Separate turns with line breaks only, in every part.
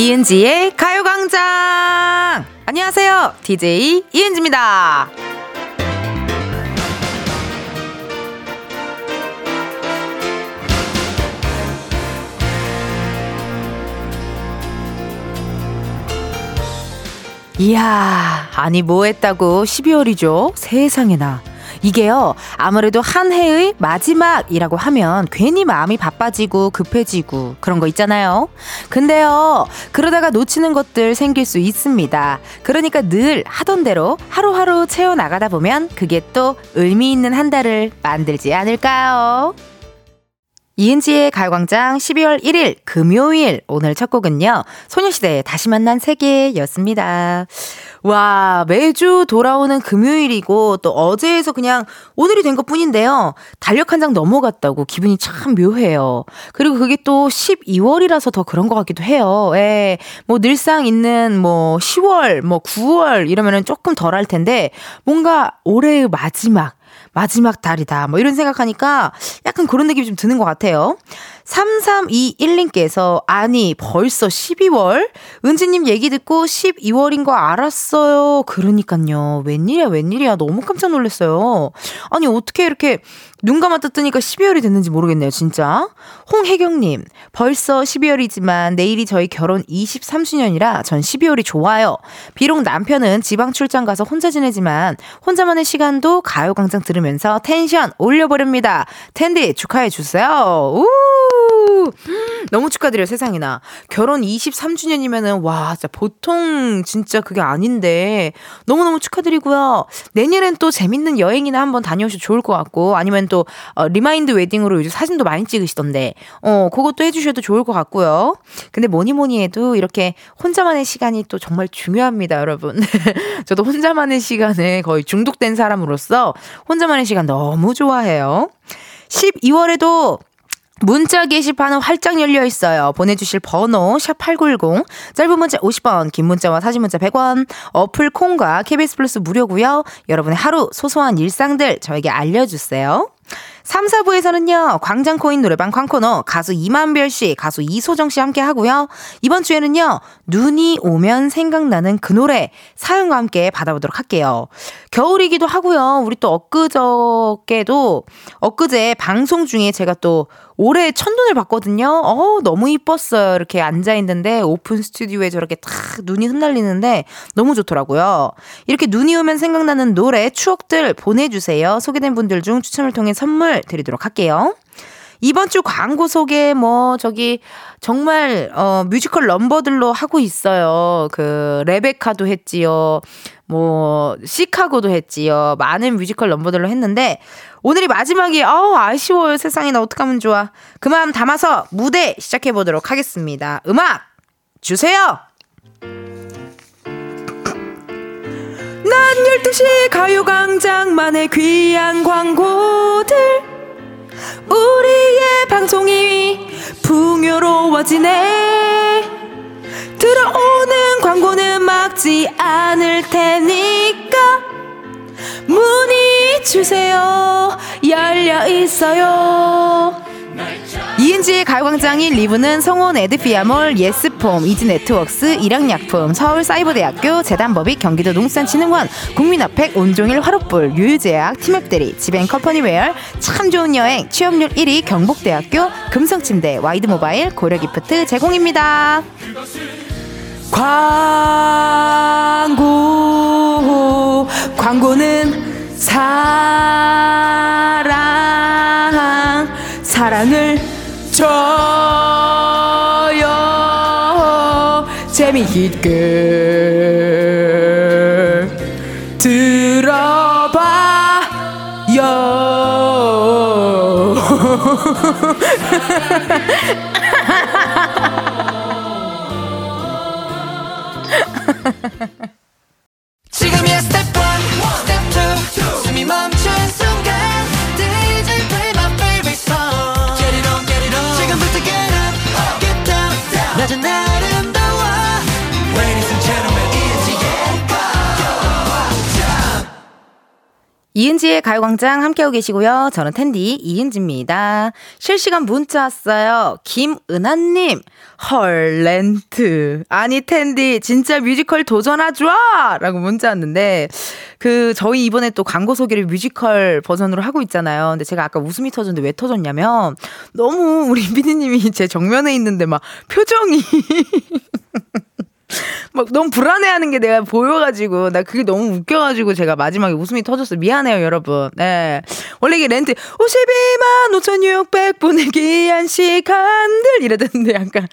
이은지의 가요광장! 안녕하세요. DJ 이은지입니다. 이야, 아니 뭐 했다고 12월이죠? 세상에나. 이게요, 아무래도 한 해의 마지막이라고 하면 괜히 마음이 바빠지고 급해지고 그런 거 있잖아요. 근데요, 그러다가 놓치는 것들 생길 수 있습니다. 그러니까 늘 하던 대로 하루하루 채워나가다 보면 그게 또 의미 있는 한 달을 만들지 않을까요? 이은지의 가요광장 12월 1일 금요일 오늘 첫 곡은요. 소녀시대의 다시 만난 세계였습니다. 와, 매주 돌아오는 금요일이고 또 어제에서 그냥 오늘이 된 것 뿐인데요. 달력 한 장 넘어갔다고 기분이 참 묘해요. 그리고 그게 또 12월이라서 더 그런 것 같기도 해요. 예. 뭐 늘상 있는 뭐 10월, 뭐 9월 이러면은 조금 덜 할 텐데 뭔가 올해의 마지막 마지막 달이다. 뭐 이런 생각하니까 약간 그런 느낌이 좀 드는 것 같아요. 3321님께서 아니 벌써 12월? 은지님 얘기 듣고 12월인 거 알았어요. 그러니까요. 웬일이야 웬일이야 너무 깜짝 놀랐어요. 아니 어떻게 이렇게 눈 감았다 뜨니까 12월이 됐는지 모르겠네요 진짜. 홍혜경님 벌써 12월이지만 내일이 저희 결혼 23주년이라 전 12월이 좋아요. 비록 남편은 지방 출장 가서 혼자 지내지만 혼자만의 시간도 가요광장 들으면서 텐션 올려버립니다. 텐디 축하해 주세요. 우! 너무 축하드려요, 세상에나. 결혼 23주년이면은, 와, 진짜 보통 진짜 그게 아닌데, 너무너무 축하드리고요. 내년엔 또 재밌는 여행이나 한번 다녀오셔도 좋을 것 같고, 아니면 또, 어, remind wedding으로 요즘 사진도 많이 찍으시던데, 어, 그것도 해주셔도 좋을 것 같고요. 근데 뭐니 뭐니 해도 이렇게 혼자만의 시간이 또 정말 중요합니다, 여러분. 저도 혼자만의 시간에 거의 중독된 사람으로서 혼자만의 시간 너무 좋아해요. 12월에도 문자 게시판은 활짝 열려 있어요. 보내주실 번호 샵8910 짧은 문자 50원 긴 문자와 사진 문자 100원 어플 콩과 KBS 플러스 무료고요. 여러분의 하루 소소한 일상들 저에게 알려주세요. 3, 4부에서는요, 광장코인 노래방 광코너 가수 이만별 씨, 가수 이소정 씨 함께 하고요. 이번 주에는요, 눈이 오면 생각나는 그 노래 사연과 함께 받아보도록 할게요. 겨울이기도 하고요. 우리 또 엊그저께도, 엊그제 방송 중에 제가 또 올해 첫눈을 봤거든요. 어, 너무 이뻤어요. 이렇게 앉아있는데 오픈 스튜디오에 저렇게 탁 눈이 흩날리는데 너무 좋더라고요. 이렇게 눈이 오면 생각나는 노래, 추억들 보내주세요. 소개된 분들 중 추첨을 통해 선물 드리도록 할게요. 이번 주 광고 소개 뭐 저기 정말 어 뮤지컬 넘버들로 하고 있어요. 그 레베카도 했지요. 뭐 시카고도 했지요. 많은 뮤지컬 넘버들로 했는데 오늘이 마지막이 아우 아쉬워요. 세상에 나 어떡하면 좋아. 그 마음 담아서 무대 시작해 보도록 하겠습니다. 음악 주세요. 난 12시 가요광장만의 귀한 광고들 우리의 방송이 풍요로워지네 들어오는 광고는 막지 않을 테니까 문의 주세요. 열려 있어요 이은지의 가요광장 1, 2부는 성원 에드피아몰, 예스폼, 이지네트웍스, 일양약품, 서울사이버대학교, 재단법인 경기도 농산진흥원, 국민아팩, 온종일 화롯불, 유유제약, 티맵대리, 지벤컴퍼니웨어, 참 좋은 여행, 취업률 1위 경복대학교, 금성침대, 와이드모바일, 고려기프트 제공입니다. 광고 광고는 사랑을 줘요. 재미있게 들어봐요 이은지의 가요광장 함께하고 계시고요. 저는 텐디 이은지입니다. 실시간 문자 왔어요. 김은하님, 헐, 렌트. 아니, 텐디, 진짜 뮤지컬 도전하죠! 라고 문자 왔는데, 그, 저희 이번에 또 광고 소개를 뮤지컬 버전으로 하고 있잖아요. 근데 제가 아까 웃음이 터졌는데 왜 터졌냐면, 너무 우리 피디님이 제 정면에 있는데 막 표정이. 막 너무 불안해하는 게 내가 보여가지고 나 그게 너무 웃겨가지고 제가 마지막에 웃음이 터졌어. 미안해요, 여러분. 네. 원래 이게 렌트 52만 5,600분의 귀한 시간들 이랬는데 약간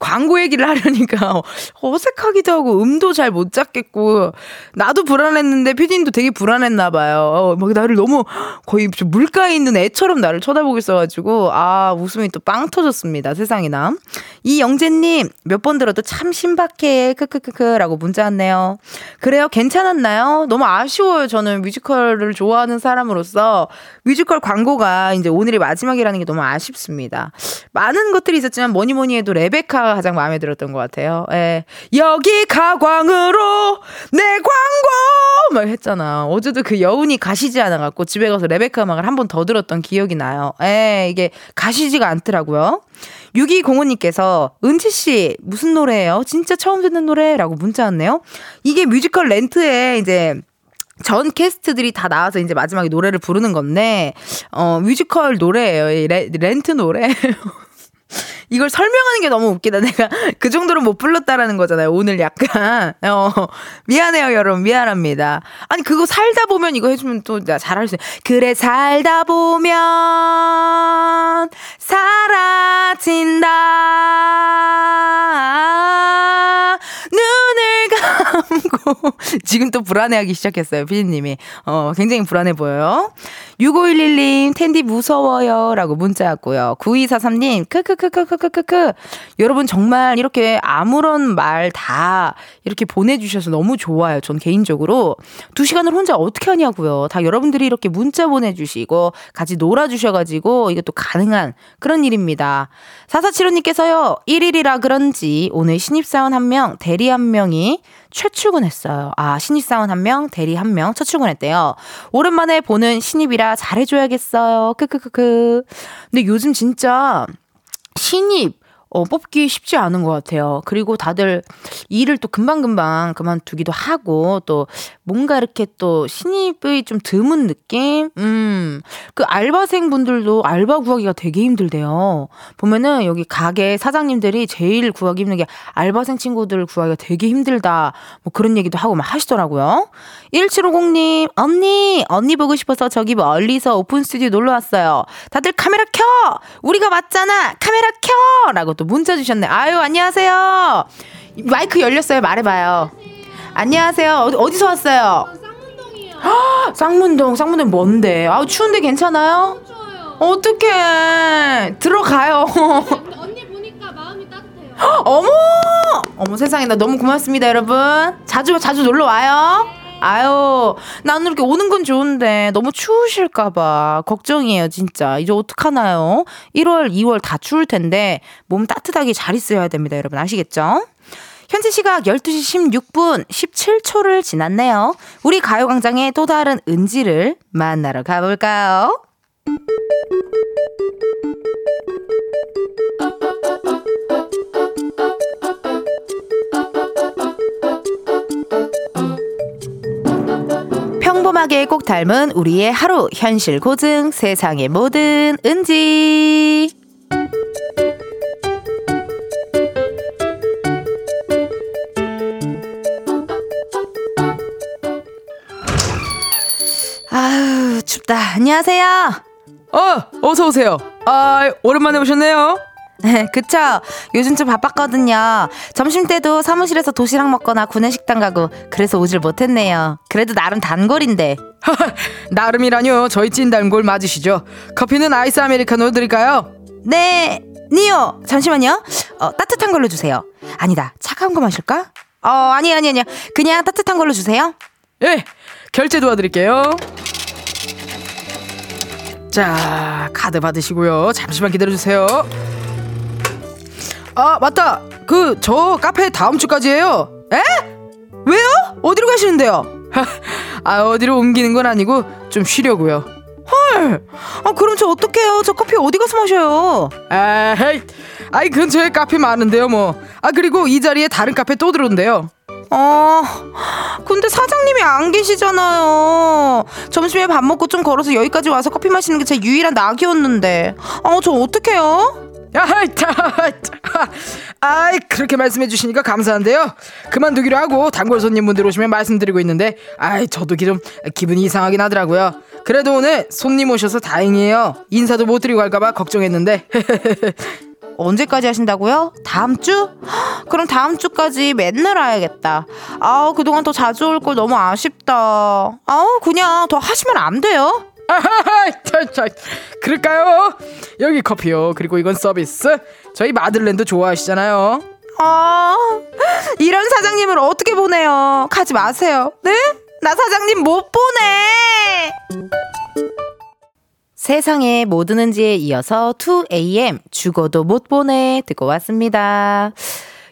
광고 얘기를 하려니까 어색하기도 하고 음도 잘 못 잡겠고 나도 불안했는데 피디님도 되게 불안했나 봐요. 어, 막 나를 너무 거의 물가에 있는 애처럼 나를 쳐다보고 있어가지고 아 웃음이 또 빵 터졌습니다. 세상에나 이영재님 몇 번 들어도 참 신박해 크크크크라고 문자 왔네요. 그래요 괜찮았나요? 너무 아쉬워요. 저는 뮤지컬을 좋아하는 사람으로서 뮤지컬 광고가 이제 오늘이 마지막이라는 게 너무 아쉽습니다. 많은 것들이 있었지만 뭐니 뭐니 해도 레베카 가장 마음에 들었던 것 같아요. 예. 여기 가광으로 내 광고! 막 했잖아. 어제도 그 여운이 가시지 않아갖고 집에 가서 레베카 음악을 한 번 더 들었던 기억이 나요. 예, 이게 가시지가 않더라고요. 6205님께서 은지씨 무슨 노래예요? 진짜 처음 듣는 노래 라고 문자 왔네요. 이게 뮤지컬 렌트에 이제 전 캐스트들이 다 나와서 이제 마지막에 노래를 부르는 건데, 어, 뮤지컬 노래예요. 레, 렌트 노래. 이걸 설명하는 게 너무 웃기다. 내가 그 정도로 못 불렀다라는 거잖아요. 오늘 약간. 어, 미안해요, 여러분. 미안합니다. 아니, 그거 살다 보면 이거 해주면 또 잘할 수 있어. 그래, 살다 보면 살아진다. 눈을 감 고. 지금 또 불안해하기 시작했어요, 피디님이. 어, 굉장히 불안해 보여요. 6511님, 텐디 무서워요. 라고 문자 왔고요. 9243님, 크크크크크크크크. 여러분 정말 이렇게 아무런 말 다 이렇게 보내주셔서 너무 좋아요. 전 개인적으로. 두 시간을 혼자 어떻게 하냐고요. 다 여러분들이 이렇게 문자 보내주시고 같이 놀아주셔가지고 또 가능한 그런 일입니다. 4475님께서요, 1일이라 그런지 오늘 신입사원 한 명, 대리 한 명이 최출근했어요. 아, 신입사원 한 명, 대리 한 명, 첫 출근했대요. 오랜만에 보는 신입이라 잘해줘야겠어요. 크크크크. 근데 요즘 진짜 신입, 어, 뽑기 쉽지 않은 것 같아요. 그리고 다들 일을 또 금방금방 그만두기도 하고, 또 뭔가 이렇게 또 신입의 좀 드문 느낌? 음, 그 알바생 분들도 알바 구하기가 되게 힘들대요. 보면은 여기 가게 사장님들이 제일 구하기 힘든 게 알바생 친구들 구하기가 되게 힘들다. 뭐 그런 얘기도 하고 막 하시더라고요. 1750님, 언니, 언니 보고 싶어서 저기 멀리서 오픈 스튜디오 놀러 왔어요. 다들 카메라 켜! 우리가 맞잖아! 카메라 켜! 라고 또 문자 주셨네. 아유, 안녕하세요. 마이크 열렸어요. 말해봐요. 안녕하세요. 어디, 어디서 왔어요? 쌍문동이요. 쌍문동, 쌍문동 뭔데? 아우, 추운데 괜찮아요? 어떡해. 들어가요.
언니 보니까 마음이 따뜻해요.
어머! 어머 세상에 나 너무 고맙습니다, 여러분. 자주 자주 놀러 와요. 아유, 나는 이렇게 오는 건 좋은데 너무 추우실까봐 걱정이에요, 진짜. 이제 어떡하나요? 1월, 2월 다 추울 텐데 몸 따뜻하게 잘 있어야 됩니다, 여러분. 아시겠죠? 현재 시각 12시 16분 17초를 지났네요. 우리 가요광장의 또 다른 은지를 만나러 가볼까요? 평범하게 꼭 닮은 우리의 하루 현실 고증 세상의 모든 은지 아유 춥다 안녕하세요
어, 어서 오세요. 아, 오랜만에 오셨네요.
네, 그쵸. 요즘 좀 바빴거든요. 점심 때도 사무실에서 도시락 먹거나 구내식당 가고 그래서 오질 못했네요. 그래도 나름 단골인데.
나름이라뇨. 저희 찐 단골 맞으시죠? 커피는 아이스 아메리카노 드릴까요?
네, 니요. 잠시만요. 어, 따뜻한 걸로 주세요. 아니다. 차가운 거 마실까? 어, 아니, 아니, 아니요. 그냥 따뜻한 걸로 주세요.
예, 결제 도와드릴게요. 자, 카드 받으시고요. 잠시만 기다려 주세요. 아, 맞다. 그, 저 카페 다음 주까지예요 에? 왜요? 어디로 가시는데요? 아, 어디로 옮기는 건 아니고 좀 쉬려고요.
헐. 아, 그럼 저 어떡해요? 저 커피 어디 가서 마셔요?
에이, 아이 근처에 카페 많은데요, 뭐. 아 그리고 이 자리에 다른 카페 또 들어온대요.
어, 근데 사장님이 안 계시잖아요. 점심에 밥 먹고 좀 걸어서 여기까지 와서 커피 마시는 게 제 유일한 낙이었는데. 아, 저 어떡해요?
아이, 그렇게 말씀해 주시니까 감사한데요. 그만두기로 하고 단골 손님분들 오시면 말씀드리고 있는데, 아이, 저도 좀 기분이 이상하긴 하더라고요. 그래도 오늘 손님 오셔서 다행이에요. 인사도 못 드리고 갈까봐 걱정했는데.
언제까지 하신다고요? 다음 주? 그럼 다음 주까지 맨날 와야겠다. 아우, 그동안 더 자주 올 걸 너무 아쉽다. 아우, 그냥 더 하시면 안 돼요?
그럴까요? 여기 커피요. 그리고 이건 서비스. 저희 마들렌도 좋아하시잖아요.
아, 이런 사장님을 어떻게 보내요? 가지 마세요. 네? 나 사장님 못 보내! 세상에 뭐 드는지에 이어서 2AM 죽어도 못 보내 듣고 왔습니다.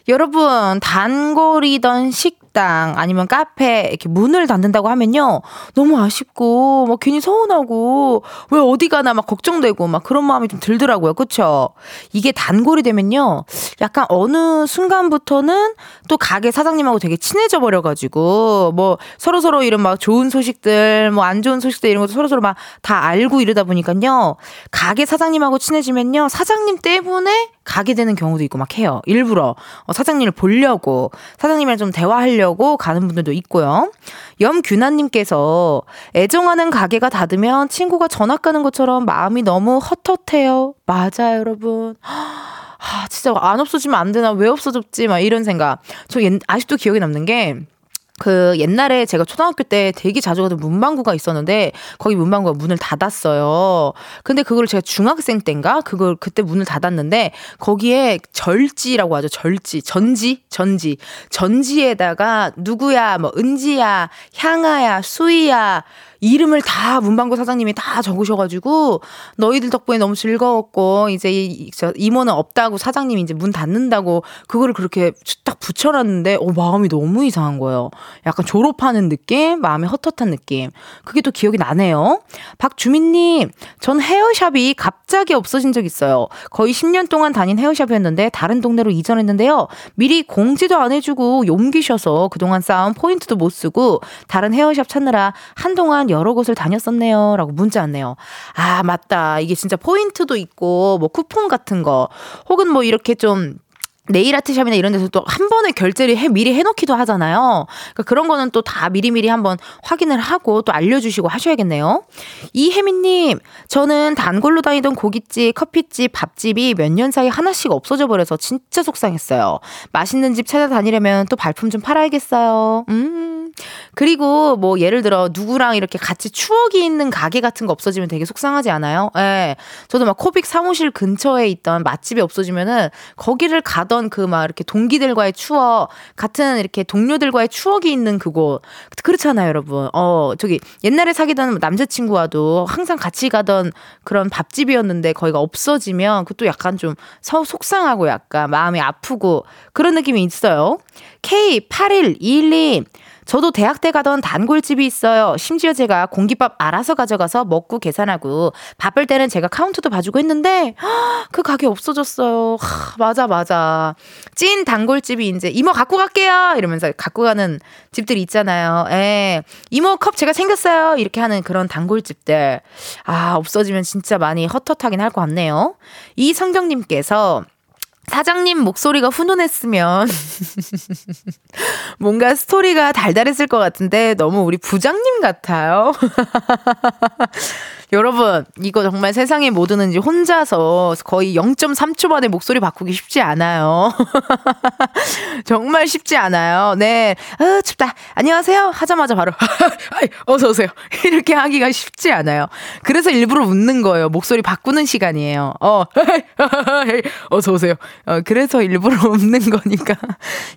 여러분, 단골이던 식 식당 아니면 카페 이렇게 문을 닫는다고 하면요. 너무 아쉽고 막 괜히 서운하고 왜 어디 가나 막 걱정되고 막 그런 마음이 좀 들더라고요. 그쵸? 이게 단골이 되면요. 약간 어느 순간부터는 또 가게 사장님하고 되게 친해져 버려 가지고 뭐 서로서로 이런 막 좋은 소식들 뭐 안 좋은 소식들 이런 것도 서로서로 막 다 알고 이러다 보니까요. 가게 사장님하고 친해지면요. 사장님 때문에 가게 되는 경우도 있고 막 해요. 일부러 어, 사장님을 보려고 사장님이랑 좀 대화하려고 가는 분들도 있고요. 염규나님께서 애정하는 가게가 닫으면 친구가 전학 가는 것처럼 마음이 너무 헛헛해요. 맞아요, 여러분. 아, 진짜 안 없어지면 안 되나? 왜 없어졌지? 막 이런 생각. 저 옛, 아직도 기억에 남는 게 그 옛날에 제가 초등학교 때 되게 자주 가던 문방구가 있었는데 거기 문방구가 문을 닫았어요. 근데 그걸 제가 중학생 때인가? 그걸 그때 문을 닫았는데 거기에 절지라고 하죠. 절지, 전지, 전지, 전지에다가 누구야, 뭐 은지야, 향아야, 수희야 이름을 다 문방구 사장님이 다 적으셔가지고 너희들 덕분에 너무 즐거웠고 이제 이, 저 이모는 없다고 사장님이 이제 문 닫는다고 그거를 그렇게 딱 붙여놨는데 어 마음이 너무 이상한 거예요. 약간 졸업하는 느낌, 마음이 헛헛한 느낌. 그게 또 기억이 나네요. 박주민님, 전 헤어샵이 갑자기 없어진 적 있어요. 거의 10년 동안 다닌 헤어샵이었는데 다른 동네로 이전했는데요. 미리 공지도 안 해주고 옮기셔서 그동안 쌓은 포인트도 못 쓰고 다른 헤어샵 찾느라 한동안 여러 곳을 다녔었네요. 라고 문자 왔네요. 아, 맞다. 이게 진짜 포인트도 있고, 뭐 쿠폰 같은 거, 혹은 뭐 이렇게 좀 네일 아트샵이나 이런 데서 또 한 번에 결제를 해 미리 해놓기도 하잖아요. 그러니까 그런 거는 또 다 미리미리 한번 확인을 하고 또 알려주시고 하셔야겠네요. 이혜민님, 저는 단골로 다니던 고깃집, 커피집, 밥집이 몇 년 사이 하나씩 없어져 버려서 진짜 속상했어요. 맛있는 집 찾아다니려면 또 발품 좀 팔아야겠어요. 음. 그리고 뭐 예를 들어 누구랑 이렇게 같이 추억이 있는 가게 같은 거 없어지면 되게 속상하지 않아요? 예. 네. 저도 막 코빅 사무실 근처에 있던 맛집이 없어지면은 거기를 가던 했던 그막 이렇게 동기들과의 추억, 같은 이렇게 동료들과의 추억이 있는 그곳. 그렇잖아요, 여러분. 어, 저기 옛날에 사귀던 남자친구와도 항상 같이 가던 그런 밥집이었는데 거기가 없어지면 그것도 약간 좀 서, 속상하고 약간 마음이 아프고 그런 느낌이 있어요. K8121님. 저도 대학 때 가던 단골집이 있어요. 심지어 제가 공깃밥 알아서 가져가서 먹고 계산하고 바쁠 때는 제가 카운트도 봐주고 했는데 그 가게 없어졌어요. 하, 맞아 맞아. 찐 단골집이 이제 이모 갖고 갈게요 이러면서 갖고 가는 집들이 있잖아요. 예. 이모 컵 제가 챙겼어요. 이렇게 하는 그런 단골집들. 아 없어지면 진짜 많이 헛헛하긴 할 것 같네요. 이 성경님께서 사장님 목소리가 훈훈했으면 뭔가 스토리가 달달했을 것 같은데 너무 우리 부장님 같아요. 여러분, 이거 정말 세상에 뭐 드는지 혼자서 거의 0.3초 만에 목소리 바꾸기 쉽지 않아요. 정말 쉽지 않아요. 네. 아, 춥다. 안녕하세요. 하자마자 바로, 어서오세요. 이렇게 하기가 쉽지 않아요. 그래서 일부러 웃는 거예요. 목소리 바꾸는 시간이에요. 어, 어서오세요. 어, 그래서 일부러 웃는 거니까.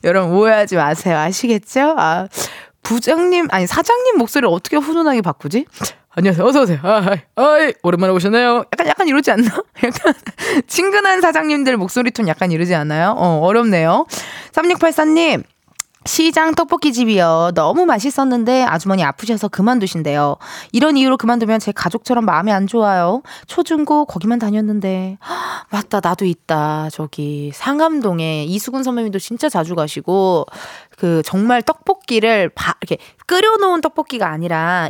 여러분, 오해하지 마세요. 아시겠죠? 아, 부장님, 아니, 사장님 목소리를 어떻게 훈훈하게 바꾸지? 안녕하세요. 어서오세요. 아, 아이, 오랜만에 오셨네요. 약간, 약간 이러지 않나? 약간, 친근한 사장님들 목소리 톤 약간 이러지 않아요? 어, 어렵네요. 3684님, 시장 떡볶이집이요. 너무 맛있었는데 아주머니 아프셔서 그만두신대요. 이런 이유로 그만두면 제 가족처럼 마음이 안 좋아요. 초중고 거기만 다녔는데. 맞다, 나도 있다. 저기 상암동에 이수근 선배님도 진짜 자주 가시고 그 정말 떡볶이를 바, 이렇게 끓여놓은 떡볶이가 아니라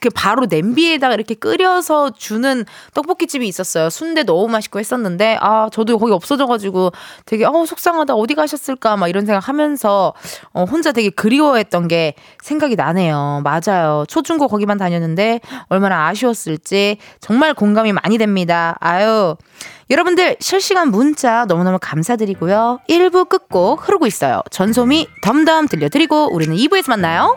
그 바로 냄비에다가 이렇게 끓여서 주는 떡볶이집이 있었어요. 순대 너무 맛있고 했었는데 아 저도 거기 없어져가지고 되게 어 속상하다 어디 가셨을까 막 이런 생각하면서 어, 혼자 되게 그리워했던 게 생각이 나네요. 맞아요. 초중고 거기만 다녔는데 얼마나 아쉬웠을지 정말 공감이 많이 됩니다. 아유. 여러분들 실시간 문자 너무너무 감사드리고요. 1부 끝곡 흐르고 있어요. 전소미 덤덤 들려드리고 우리는 2부에서 만나요.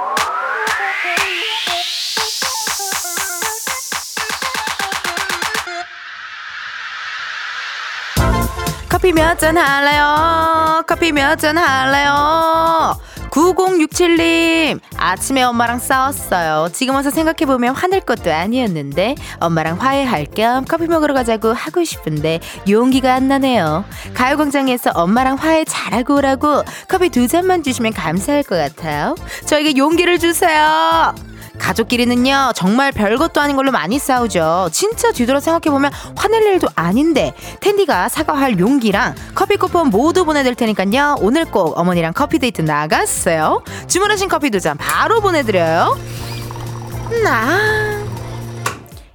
커피 몇 잔 할래요? 커피 몇 잔 할래요? 9067님, 아침에 엄마랑 싸웠어요. 지금 와서 생각해보면 화낼 것도 아니었는데, 엄마랑 화해할 겸 커피 먹으러 가자고 하고 싶은데, 용기가 안 나네요. 가요광장에서 엄마랑 화해 잘하고 오라고 커피 두 잔만 주시면 감사할 것 같아요. 저에게 용기를 주세요. 가족끼리는요, 정말 별것도 아닌 걸로 많이 싸우죠. 진짜 뒤돌아 생각해보면 화낼 일도 아닌데, 텐디가 사과할 용기랑 커피 쿠폰 모두 보내드릴 테니까요. 오늘 꼭 어머니랑 커피 데이트 나갔어요. 주문하신 커피 두 잔 바로 보내드려요. 나.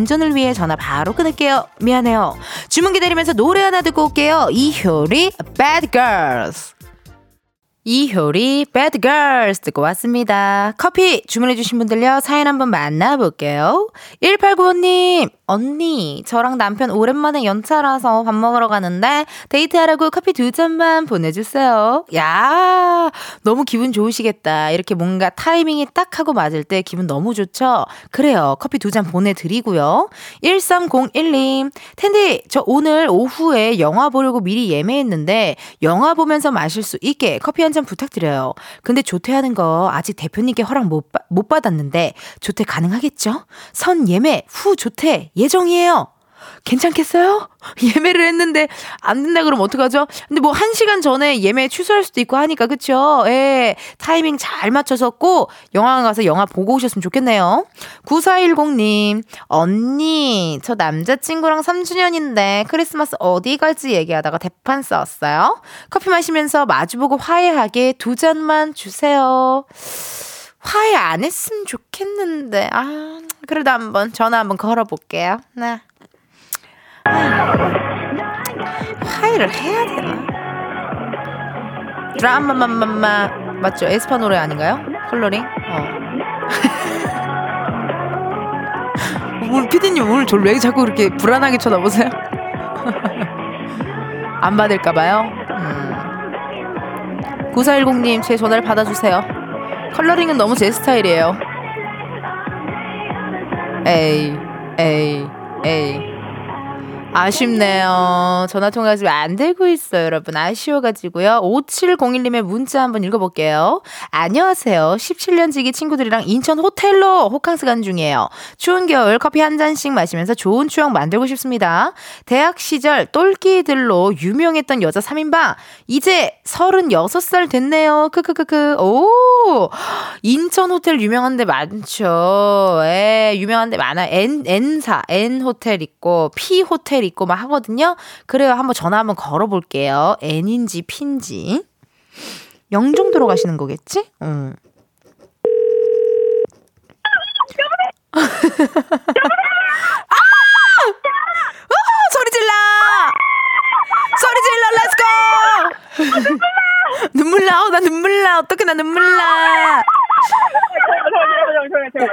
안전을 위해 전화 바로 끊을게요. 미안해요. 주문 기다리면서 노래 하나 듣고 올게요. 이효리 Bad Girls. 이효리 Bad Girls 듣고 왔습니다. 커피 주문해주신 분들요. 사연 한번 만나볼게요. 1895님, 언니, 저랑 남편 오랜만에 연차라서 밥 먹으러 가는데 데이트하라고 커피 두 잔만 보내주세요. 야, 너무 기분 좋으시겠다. 이렇게 뭔가 타이밍이 딱 하고 맞을 때 기분 너무 좋죠? 그래요. 커피 두 잔 보내드리고요. 1301님, 텐디, 저 오늘 오후에 영화 보려고 미리 예매했는데 영화 보면서 마실 수 있게 커피 한한 잔 부탁드려요. 근데 조퇴하는 거 아직 대표님께 허락 못, 못 받았는데 조퇴 가능하겠죠? 선 예매 후 조퇴 예정이에요. 괜찮겠어요? 예매를 했는데 안 된다 그러면 어떡하죠? 근데 뭐 한 시간 전에 예매 취소할 수도 있고 하니까 그쵸? 예. 타이밍 잘 맞춰서 꼭 영화관 가서 영화 보고 오셨으면 좋겠네요. 9410님, 언니, 저 남자친구랑 3주년인데 크리스마스 어디 갈지 얘기하다가 대판 싸웠어요. 커피 마시면서 마주보고 화해하게 두 잔만 주세요. 화해 안 했으면 좋겠는데, 아, 그래도 한번 전화 한번 걸어볼게요. 네. 화해를 해야 되나? 드라마마마마 맞죠? 에스파 노래 아닌가요? 컬러링? 어. 오늘 피디님 오늘 저를 왜 자꾸 그렇게 불안하게 쳐다보세요? 안 받을까봐요? 음. 9410님 제 전화를 받아주세요. 컬러링은 너무 제 스타일이에요. 에이, 에이, 에이. 아쉽네요. 전화 통화가 지금 안 되고 있어요, 여러분. 아쉬워가지고요. 5701님의 문자 한번 읽어볼게요. 안녕하세요. 17년 지기 친구들이랑 인천 호텔로 호캉스 가는 중이에요. 추운 겨울 커피 한 잔씩 마시면서 좋은 추억 만들고 싶습니다. 대학 시절 똘끼들로 유명했던 여자 3인방. 이제 36살 됐네요. 크크크크. 오! 인천 호텔 유명한 데 많죠. 예, 유명한 데 많아요. N, N사, N 호텔 있고, P 호텔 있고 막 하거든요. 그래요. 한번 전화 한번 걸어볼게요. N인지 P인지. 영종도로 가시는 거겠지? 응. 아! 아! 소리 질러! 소리 질러! Let's go! 눈물 나. 어, 나 눈물 나. 어떡해 나 눈물 나.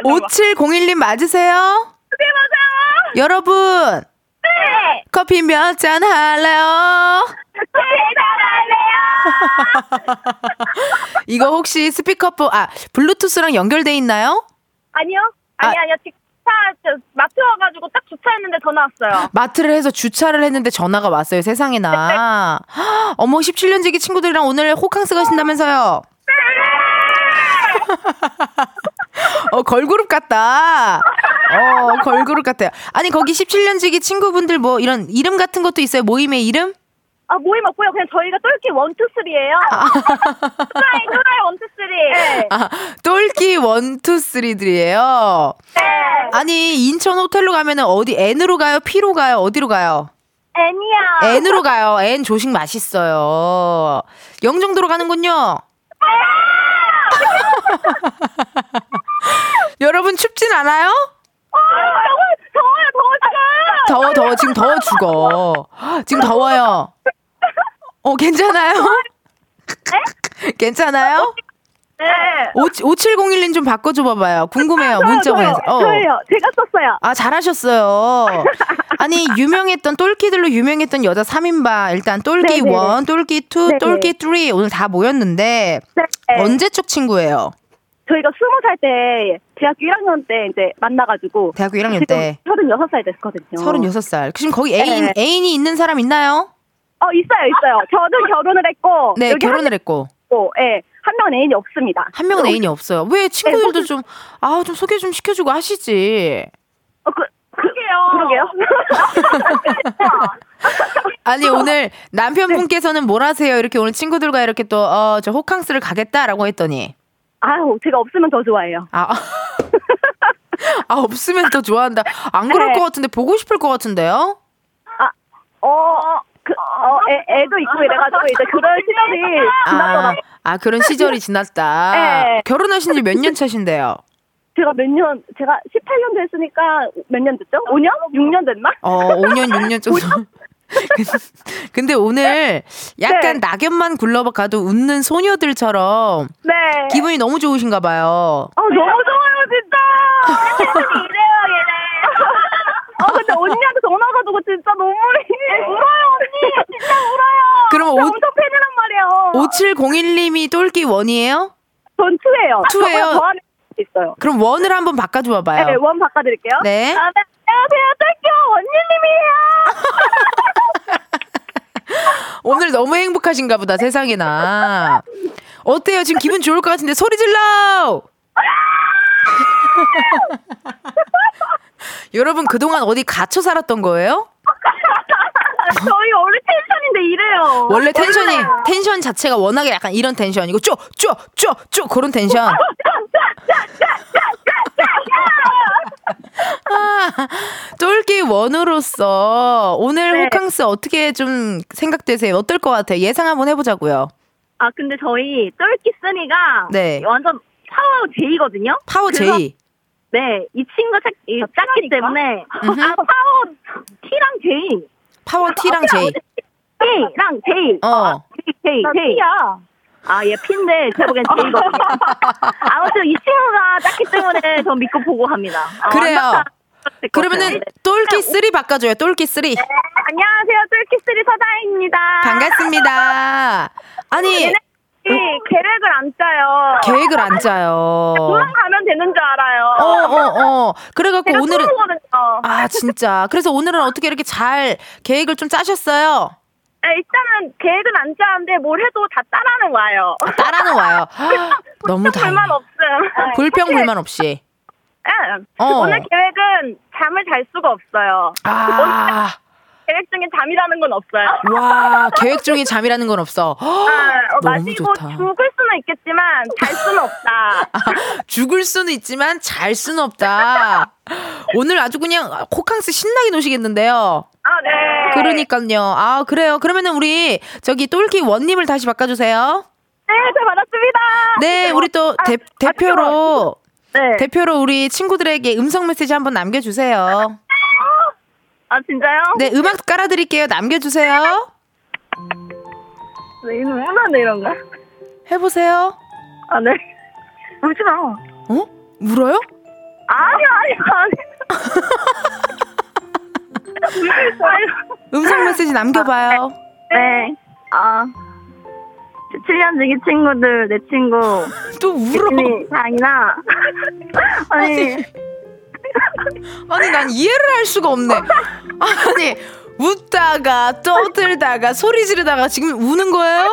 5701님 맞으세요?
네, 맞아요.
여러분,
네.
커피 몇잔 할래요? 이거 혹시 스피커폰, 아, 블루투스랑 연결돼 있나요?
아니요. 아니,
아.
아니요. 저, 마트 와가지고 딱 주차했는데 전화 왔어요.
마트를 해서 주차를 했는데 전화가 왔어요, 세상에나. 헉, 어머, 17년 지기 친구들이랑 오늘 호캉스 가신다면서요? 어, 걸그룹 같다. 어, 걸그룹 같아요. 아니, 거기 17년 지기 친구분들 뭐 이런 이름 같은 것도 있어요? 모임의 이름?
아, 모임 없고요. 그냥 저희가 똘끼 원투쓰리예요 누나의, 누나의 원투쓰리. 네.
아, 똘끼 원투쓰리들이에요.
네.
아니, 인천 호텔로 가면은 어디, N으로 가요? P로 가요? 어디로 가요?
애니야.
N으로 가요. N 조식 맛있어요. 영종도로 가는군요. 여러분 춥진 않아요?
어, 더워요, 더워요, 더워,
더워 더워 지금 더워 죽어. 지금 더워요. 어 괜찮아요? 괜찮아요?
네.
5701님 좀 바꿔줘 봐봐요. 궁금해요. 문자 보내서. 어.
저예요. 제가 썼어요.
아, 잘하셨어요. 아니, 유명했던, 똘끼들로 유명했던 여자 3인방. 일단, 똘끼
네네.
1, 똘끼 2,
네네.
똘끼 3 오늘 다 모였는데,
네.
언제적 친구예요?
저희가 스무 살때 대학교 1학년 때 이제 만나가지고
대학교 1학년
지금
때.
36살 됐거든요.
36살. 지금 거기 애인,
네.
애인이 있는 사람 있나요?
어 있어요 있어요. 저는 결혼을 했고
네, 결혼을 했고.
한, 명, 예, 한 명은 애인이 없습니다.
한 명은 애인이 없어요. 왜 친구들도
네,
좀, 아, 좀 소개 좀 시켜주고 하시지.
어, 그, 그러게요. 그러게요.
아니, 오늘 남편분께서는 뭘 하세요? 이렇게 오늘 친구들과 이렇게 또, 어, 저 호캉스를 가겠다라고 했더니.
아유 제가 없으면 더 좋아해요.
아, 아, 없으면 더 좋아한다. 안 그럴
네.
것 같은데, 보고 싶을 것 같은데요?
어, 그, 어, 애, 애도 있고 이래가지고 이제 그런 시절이
아,
지났더라고요.
아, 그런 시절이 지났다.
네.
결혼하신 지 몇 년 차신데요?
제가 몇 년, 제가 18년 됐으니까 몇 년 됐죠? 5년? 6년 됐나?
어, 5년, 6년 정도. 근데 오늘 약간
네.
낙엽만 굴러가도 웃는 소녀들처럼
네.
기분이 너무 좋으신가 봐요.
아, 너무 좋아요, 진짜! 이래요, 얘네. 아, 근데 언니 전화가지고 진짜 눈물이. 울어요, 언니! 진짜 울어요!
그럼 오-
엄청 팬이란 말이에요.
5701님이 똘끼 원이에요?
전 투예요.
투예요?
있어요.
그럼 원을 한번 바꿔줘 봐봐요.
네, 원 바꿔드릴게요.
네.
아, 네. 안녕하세요, 똘끼 원님님이에요.
오늘 너무 행복하신가 보다, 세상에나. 어때요? 지금 기분 좋을 것 같은데 소리 질러! 여러분, 그동안 어디 갇혀 살았던 거예요?
저희 원래 텐션인데 이래요.
원래 텐션이, 텐션 자체가 워낙에 약간 이런 텐션이고, 쪼, 쪼, 쪼, 쪼, 그런 텐션. 아, 똘끼 원으로서 오늘
네.
호캉스 어떻게 좀 생각되세요? 어떨 것 같아요? 예상 한번 해보자고요.
아 근데 저희 똘끼 쓰니가
네.
완전 파워 J거든요.
파워
그
J.
네, 이 친구 작, 이 작기 때문에. 아 파워 T랑 J,
파워 T랑 J.
J랑 J,
어.
J, J. 아, 얘 P인데 제 보기엔 J거든요. 아무튼 이 친구가 작기 때문에 전 믿고 보고 합니다. 아,
그래요.
것
그러면은
같아요.
똘끼 3 바꿔줘요. 똘끼 3.
안녕하세요, 똘끼3 서다입니다.
반갑습니다. 아니
이 계획을 안 짜요.
계획을 안 짜요.
도망 가면 되는 줄 알아요.
어, 어, 어. 그래갖고
제가
오늘은
프로거든요.
아, 진짜. 그래서 오늘은 어떻게 이렇게 잘 계획을 좀 짜셨어요?
네, 일단은 계획은 안 짜는데 뭘 해도 다 따라는 와요.
아, 따라는 와요. 너무 다행.
불만 없음.
불평 불만 없이.
네.
어.
오늘 계획은 잠을 잘 수가 없어요.
아,
계획 중에 잠이라는 건 없어요.
와, 계획 중에 잠이라는 건 없어.
아, 어,
너무
마시고
좋다.
죽을 수는 있겠지만 잘 수는 없다.
죽을 수는 있지만 잘 수는 없다. 오늘 아주 그냥 호캉스 신나게 노시겠는데요.
아, 네.
그러니까요. 아, 그래요. 그러면은 우리 저기 똘끼 원님을 다시 바꿔주세요.
네, 잘 받았습니다.
네, 우리 또
아,
대, 대표로,
네.
대표로 우리 친구들에게 음성 메시지 한번 남겨주세요.
아, 진짜요?
네, 음악 깔아드릴게요. 남겨주세요.
네, 이거 울면네, 이런 거.
해보세요.
아, 네. 울지 마.
어? 울어요?
아니요, 아니요, 아니요.
음성 메시지 남겨봐요.
네. 아. 17년 지기 친구들, 내 친구.
또 울어.
이 장이나. 아니,
아니, 난 이해를 할 수가 없네. 아니, 웃다가 떠들다가 소리 지르다가 지금 우는 거예요?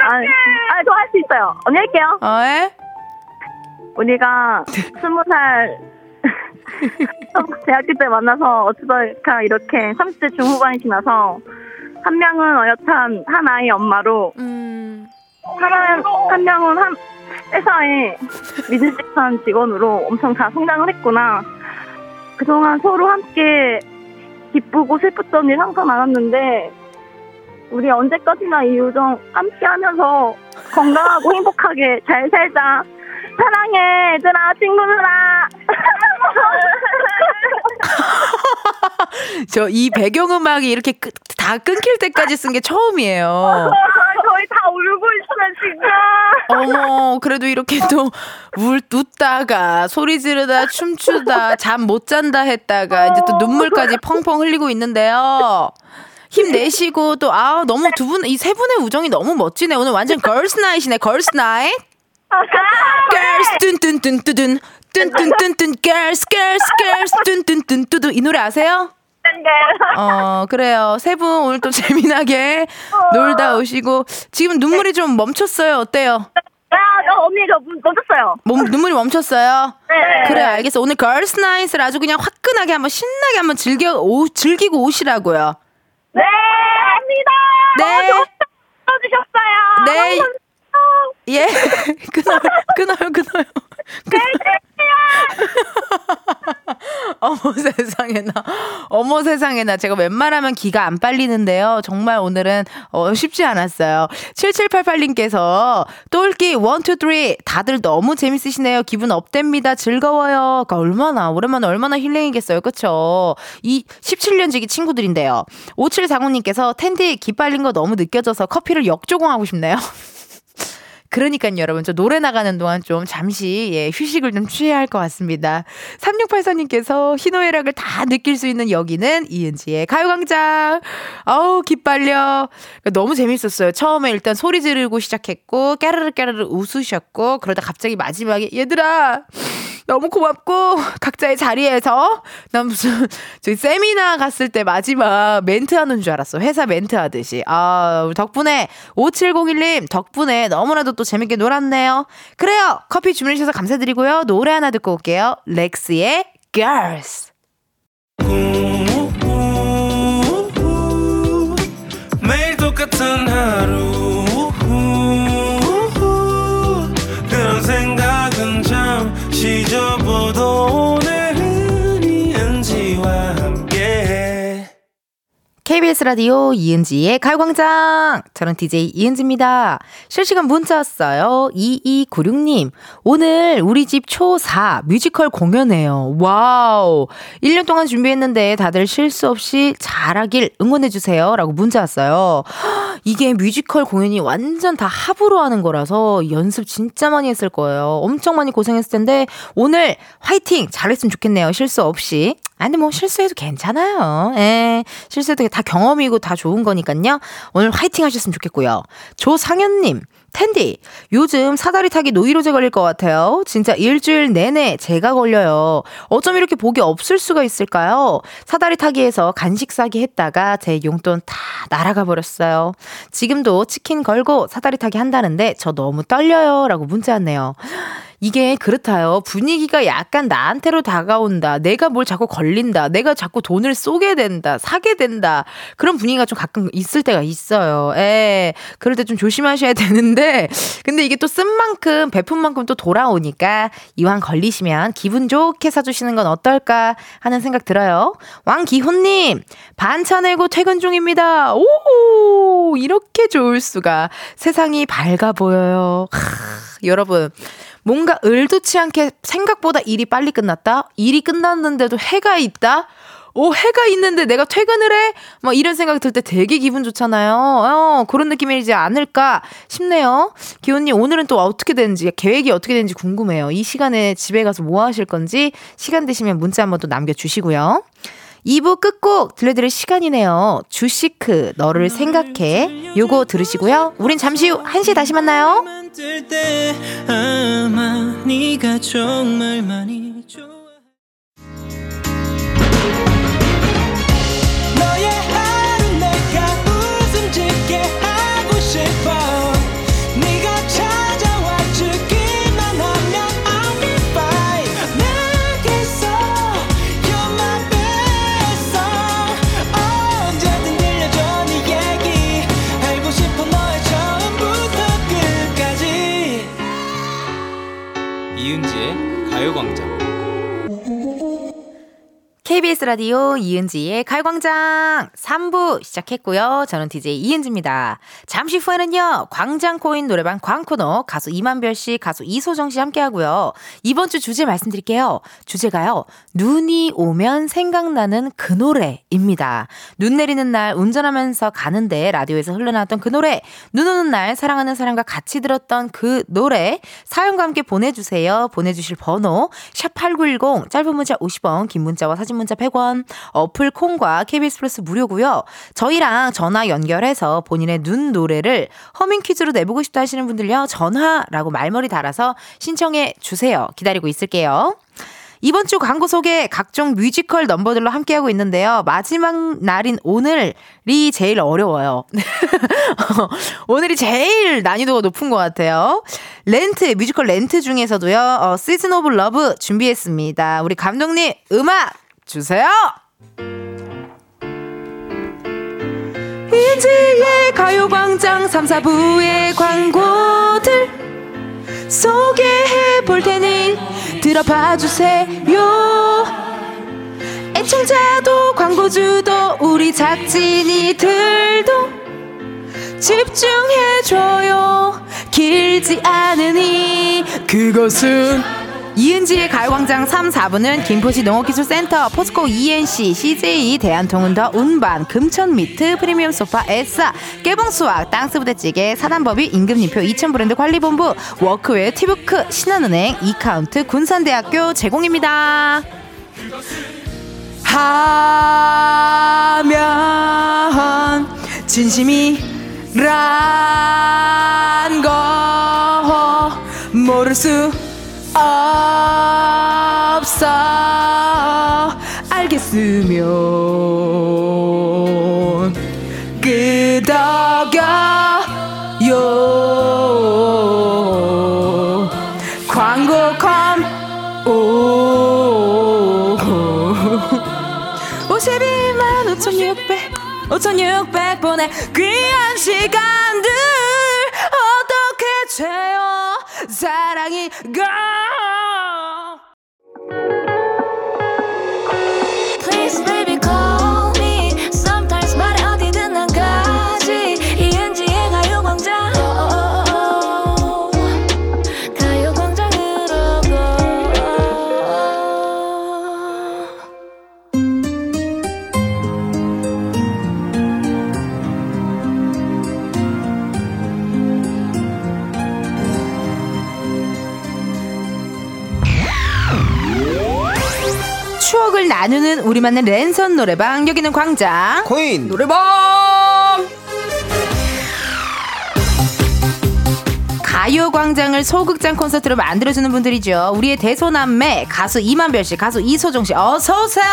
아니, 아니, 저할 수 있어요. 언니 할게요.
어, 예?
우리가 스무 살 대학교 때 만나서 어쩌다가 이렇게 30대 중후반이 지나서 한 명은 어엿한 한 아이 엄마로
음.
하나는 한 명은 한 회사에 믿을직한 직원으로 엄청 다 성장을 했구나. 그동안 서로 함께 기쁘고 슬펐던 일 항상 많았는데 우리 언제까지나 이 우정 함께 하면서 건강하고 행복하게 잘 살자. 사랑해 얘들아 친구들아.
저 이 배경음악이 이렇게 끄, 다 끊길 때까지 쓴 게 처음이에요.
거의 다 울고 있어 진짜.
어머, 그래도 이렇게 또 울, 웃다가 소리 지르다 춤추다 잠 못 잔다 했다가 이제 또 눈물까지 펑펑 흘리고 있는데요. 힘내시고 또, 아, 너무 두 분, 이 세 분의 우정이 너무 멋지네. 오늘 완전 girls night이네, girls night. girls 뚠뚠뚠뚠뚠 뚠뚠뚠뚠 girls girls girls 뚠뚠뚠뚠 이 노래 아세요? 어 그래요 세 분 오늘 또 재미나게 놀다 오시고 지금 눈물이 좀 멈췄어요 어때요?
야, 너 언니 저 문- 멈췄어요.
몸 눈물이 멈췄어요?
네.
그래 알겠어 오늘 걸스 나잇을 아주 그냥 화끈하게 한번 신나게 한번 즐겨 오, 즐기고 오시라고요
네, 합니다.
네.
써주셨어요.
네. 예 끊어요 끊어요 끊어요 어머 세상에나. 어머 세상에나. 제가 웬만하면 기가 안 빨리는데요. 정말 오늘은 어, 쉽지 않았어요. 7788님께서 똘끼 1, 2, 3 다들 너무 재밌으시네요. 기분 업됩니다. 즐거워요. 그러니까 얼마나 오랜만에 얼마나 힐링이겠어요. 그쵸? 이 17년 지기 친구들인데요. 5740님께서 텐디 기빨린 거 너무 느껴져서 커피를 역조공하고 싶네요 그러니까요, 여러분. 저 노래 나가는 동안 좀 잠시, 예, 휴식을 좀 취해야 할 것 같습니다. 3684님께서 희노애락을 다 느낄 수 있는 여기는 이은지의 가요광장. 아우, 기빨려. 너무 재밌었어요. 처음에 일단 소리 지르고 시작했고, 깨르르 깨르르 웃으셨고, 그러다 갑자기 마지막에, 얘들아! 너무 고맙고 각자의 자리에서 난 무슨 저희 세미나 갔을 때 마지막 멘트 하는 줄 알았어. 회사 멘트 하듯이. 아, 덕분에 5701님 덕분에 너무나도 또 재밌게 놀았네요. 그래요. 커피 주문해 주셔서 감사드리고요. 노래 하나 듣고 올게요. 렉스의 Girls.
매일 똑같은 하루
KBS 라디오 이은지의 가요광장. 저는 DJ 이은지입니다. 실시간 문자 왔어요. 2296님. 오늘 우리 집 초4 뮤지컬 공연해요. Wow. 1년 동안 준비했는데 다들 실수 없이 잘하길 응원해주세요. 라고 문자 왔어요. 이게 뮤지컬 공연이 완전 다 합으로 하는 거라서 연습 진짜 많이 했을 거예요. 엄청 많이 고생했을 텐데 오늘 화이팅! 잘했으면 좋겠네요. 실수 없이. 아니, 뭐, 실수해도 괜찮아요. 예. 실수해도 다 경험이고 다 좋은 거니까요. 오늘 화이팅 하셨으면 좋겠고요. 조상현 님, 텐디, 요즘 사다리 타기 노이로제 걸릴 것 같아요. 진짜 일주일 내내 제가 걸려요. 어쩜 이렇게 복이 없을 수가 있을까요? 사다리 타기에서 간식 사기 했다가 제 용돈 다 날아가 버렸어요. 지금도 치킨 걸고 사다리 타기 한다는데 저 너무 떨려요. 라고 문자 왔네요. 이게 그렇다요. 분위기가 약간 나한테로 다가온다. 내가 뭘 자꾸 걸린다. 내가 자꾸 돈을 쏘게 된다. 사게 된다. 그런 분위기가 좀 가끔 있을 때가 있어요. 예. 그럴 때 좀 조심하셔야 되는데, 근데 이게 또 쓴 만큼, 베푼 만큼 또 돌아오니까, 이왕 걸리시면 기분 좋게 사주시는 건 어떨까 하는 생각 들어요. 왕기훈님, 반차 내고 퇴근 중입니다. 오! 이렇게 좋을 수가. 세상이 밝아 보여요. 하, 여러분. 뭔가 을두치 않게 생각보다 일이 빨리 끝났다? 일이 끝났는데도 해가 있다? 오, 해가 있는데 내가 퇴근을 해? 막 이런 생각이 들 때 되게 기분 좋잖아요. 어, 그런 느낌이지 않을까 싶네요. 기훈님, 오늘은 또 어떻게 되는지, 계획이 어떻게 되는지 궁금해요. 이 시간에 집에 가서 뭐 하실 건지 시간 되시면 문자 한번 또 남겨주시고요. 2부 끝곡 들려드릴 시간이네요. 주시크, 너를 생각해. 요거 들으시고요. 우린 잠시 후 1시에 다시 만나요.
가요광장
KBS 라디오 이은지의 가요광장 3부 시작했고요. 저는 DJ 이은지입니다. 잠시 후에는요. 광장코인 노래방 광코너 가수 이만별 씨, 가수 이소정 씨 함께 하고요. 이번 주 주제 말씀드릴게요. 주제가요. 눈이 오면 생각나는 그 노래입니다. 눈 내리는 날 운전하면서 가는데 라디오에서 흘러나왔던 그 노래, 눈 오는 날 사랑하는 사람과 같이 들었던 그 노래 사연과 함께 보내주세요. 보내주실 번호 샵8910 짧은 문자 50원 긴 문자와 사진 문자 100원 어플 콩과 KBS 플러스 무료고요. 저희랑 전화 연결해서 본인의 눈 노래를 허밍 퀴즈로 내보고 싶다 하시는 분들요. 전화라고 말머리 달아서 신청해 주세요. 기다리고 있을게요. 이번 주 광고 소개 각종 뮤지컬 넘버들로 함께하고 있는데요. 마지막 날인 오늘이 제일 어려워요. 오늘이 제일 난이도가 높은 것 같아요. 렌트, 뮤지컬 렌트 중에서도요, 어, Season of Love 준비했습니다. 우리 감독님, 음악 주세요! 이지의 가요광장 3, 4부의 광고들 소개해 볼 테니 들어봐 주세요. 애청자도 광고주도 우리 작진이들도 집중해 줘요. 길지 않으니 그것은 이은지의 가요광장 3, 4부는 김포시 농업기술센터, 포스코 ENC, CJ, 대한통운 더 운반, 금천미트, 프리미엄 소파, 에싸, 깨봉수학, 땅스부대찌개, 사단법인, 임금님표, 이천브랜드 관리본부, 워크웨어, 티뷰크, 신한은행, 이카운트, 군산대학교 제공입니다. 하면 진심이란 거 모를 수 없어. 알겠으면 끄덕여요. 광고 컴오. 52만 5600 5600번의 귀한 시간들 채워 사랑이 가 나누는 우리만의 랜선 노래방. 여기는 광장.
코인.
노래방!
가요광장을 소극장 콘서트로 만들어주는 분들이죠. 우리의 대소남매 가수 이만별 씨 가수 이소정 씨 어서 오세요.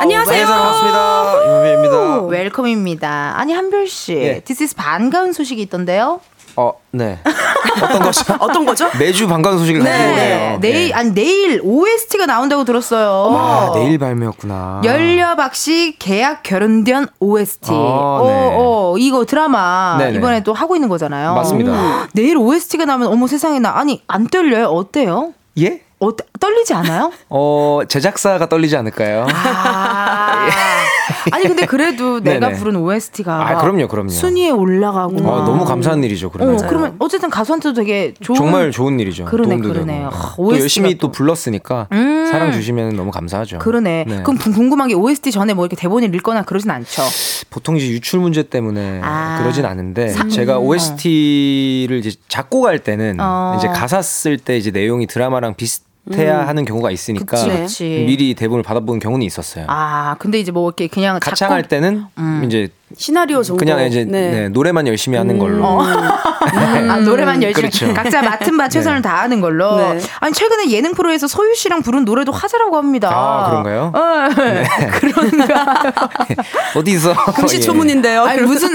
안녕하세요. 반갑습니다. 이문배입니다.
웰컴입니다. 아니 한별씨
예.
This is 반가운 소식이 있던데요?
어 네 어떤 거죠
어떤 거죠?
매주 반가운 소식을 가지고 오네요
내일
네.
아니 내일 OST가 나온다고 들었어요
아 내일 발매였구나
열려박씨 계약 결혼된 OST.
아,
어,
네.
어, 이거 드라마
네네.
이번에 또 하고 있는 거잖아요.
맞습니다.
음. 내일 OST가 나면 어머 세상에 나 아니 안 떨려요? 어때요?
예?
어, 떨리지 않아요?
어 제작사가 떨리지 않을까요?
아. 아니 근데 그래도 내가
네네.
부른 OST가
아, 그럼요, 그럼요.
순위에 올라가고
어, 너무 감사한 일이죠 그러면
어, 그러면 어쨌든 가수한테도 되게 좋은
정말 좋은 일이죠.
그러네.
되고.
아,
또 열심히
또.
또 불렀으니까
음.
사랑 주시면 너무 감사하죠.
그러네.
네.
그럼 궁- 궁금한 게 OST 전에 뭐 이렇게 대본을 읽거나 그러진 않죠.
보통 이제 유출 문제 때문에
아.
그러진 않은데
사-
제가
음.
OST를 이제 작곡할 때는
어.
이제 가사 쓸 때 이제 내용이 드라마랑 비슷 해야 하는 경우가 있으니까
그치, 그치.
미리 대본을 받아본 경우는 있었어요.
아, 근데 이제 뭐 이렇게 그냥
가창할
작곡-
때는
음.
이제
시나리오 정도.
그냥 이제 네, 노래만 열심히 하는 걸로.
아, 노래만 열심히
그렇죠.
각자 맡은 바 최선을
네.
다하는 걸로.
네.
아니 최근에 예능 프로에서 소유 씨랑 부른 노래도 화제라고 합니다.
아, 그런가요?
어, 그런가.
어디서
금시초문인데요.
아니 무슨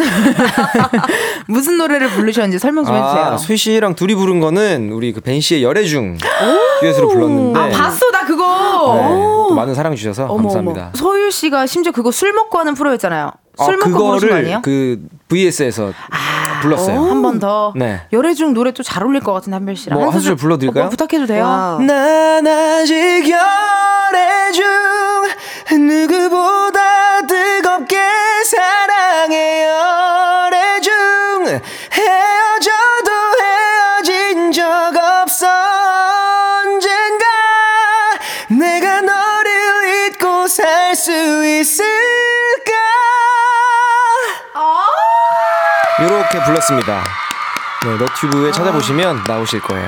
무슨 노래를 부르셨는지 설명 좀 해주세요.
아, 소희 씨랑 둘이 부른 거는 우리 그 벤 씨의 열애중 듀엣으로 불렀는데
아, 봤어 나 그거.
네, 또 많은 사랑 주셔서 감사합니다.
소유 씨가 심지어 그거 술 먹고 하는 프로였잖아요.
아,
술 먹고 부르신 거 아니에요?
그 VS에서 불렀어요.
한 번 더.
네.
열애 중 노래 또 잘 어울릴 것 같은데 한별 씨랑.
뭐, 한 소절 불러드릴까요?
어, 부탁해도 돼요?
와.
난 아직 열애 중 누구보다 뜨겁게 사랑해 열 불렀습니다 네, 너튜브에 찾아보시면 나오실 거예요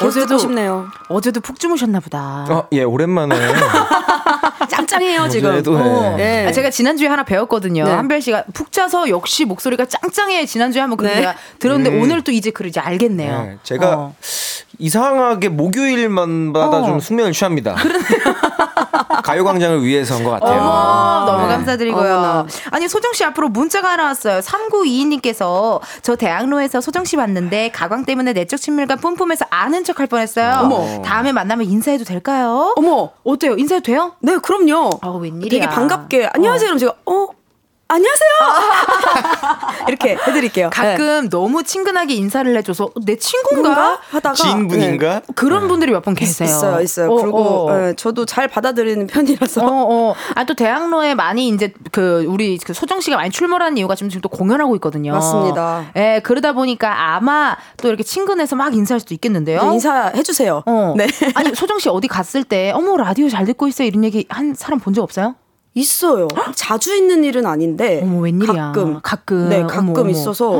어제도-
싶네요.
어제도 푹 주무셨나 보다.
어, 예, 오랜만에
짱짱해요 지금.
어제도,
어.
네.
네.
아, 제가 지난주에 하나 배웠거든요.
네.
한별 씨가 푹 자서 역시 목소리가 짱짱해. 지난주에 한번 그런
네.
내가 들었는데
음.
오늘 또 이제 이제 알겠네요.
네, 제가
어.
이상하게 목요일만마다
어.
좀 숙면을 취합니다. 가요광장을 위해서인 것 같아요.
어머, 너무
네.
감사드리고요.
어머나.
아니, 소정 씨 앞으로 문자가 하나 왔어요. 3922님께서 저 대학로에서 소정 씨 봤는데 가광 때문에 내적 친밀감 뿜뿜해서 아는 척 할 뻔했어요.
어머.
다음에 만나면 인사해도 될까요?
어머.
어때요? 인사해도 돼요?
네, 그럼요.
아, 웬일이야.
되게 반갑게 안녕하세요. 그럼 제가 어 안녕하세요. 이렇게 해드릴게요. 네.
가끔 너무 친근하게 인사를 해줘서 내
친구인가? 하다가
지인분인가?
네.
그런 분들이 몇 분 계세요.
있어요, 있어요.
어,
그리고
어.
네, 저도 잘 받아들이는 편이라서.
어, 어. 아, 또 대학로에 많이 이제 그 우리 그 소정 씨가 많이 출몰하는 이유가 지금 지금 또 공연하고 있거든요.
맞습니다.
예, 그러다 보니까 아마 또 이렇게 친근해서 막 인사할 수도 있겠는데요.
네, 인사해 주세요.
어.
네.
아니, 소정 씨 어디 갔을 때 어머, 라디오 잘 듣고 있어요. 이런 얘기 한 사람 본 적 없어요?
있어요. 자주 있는 일은 아닌데.
어머, 웬일이야.
가끔.
가끔.
네, 가끔
어머, 어머.
있어서.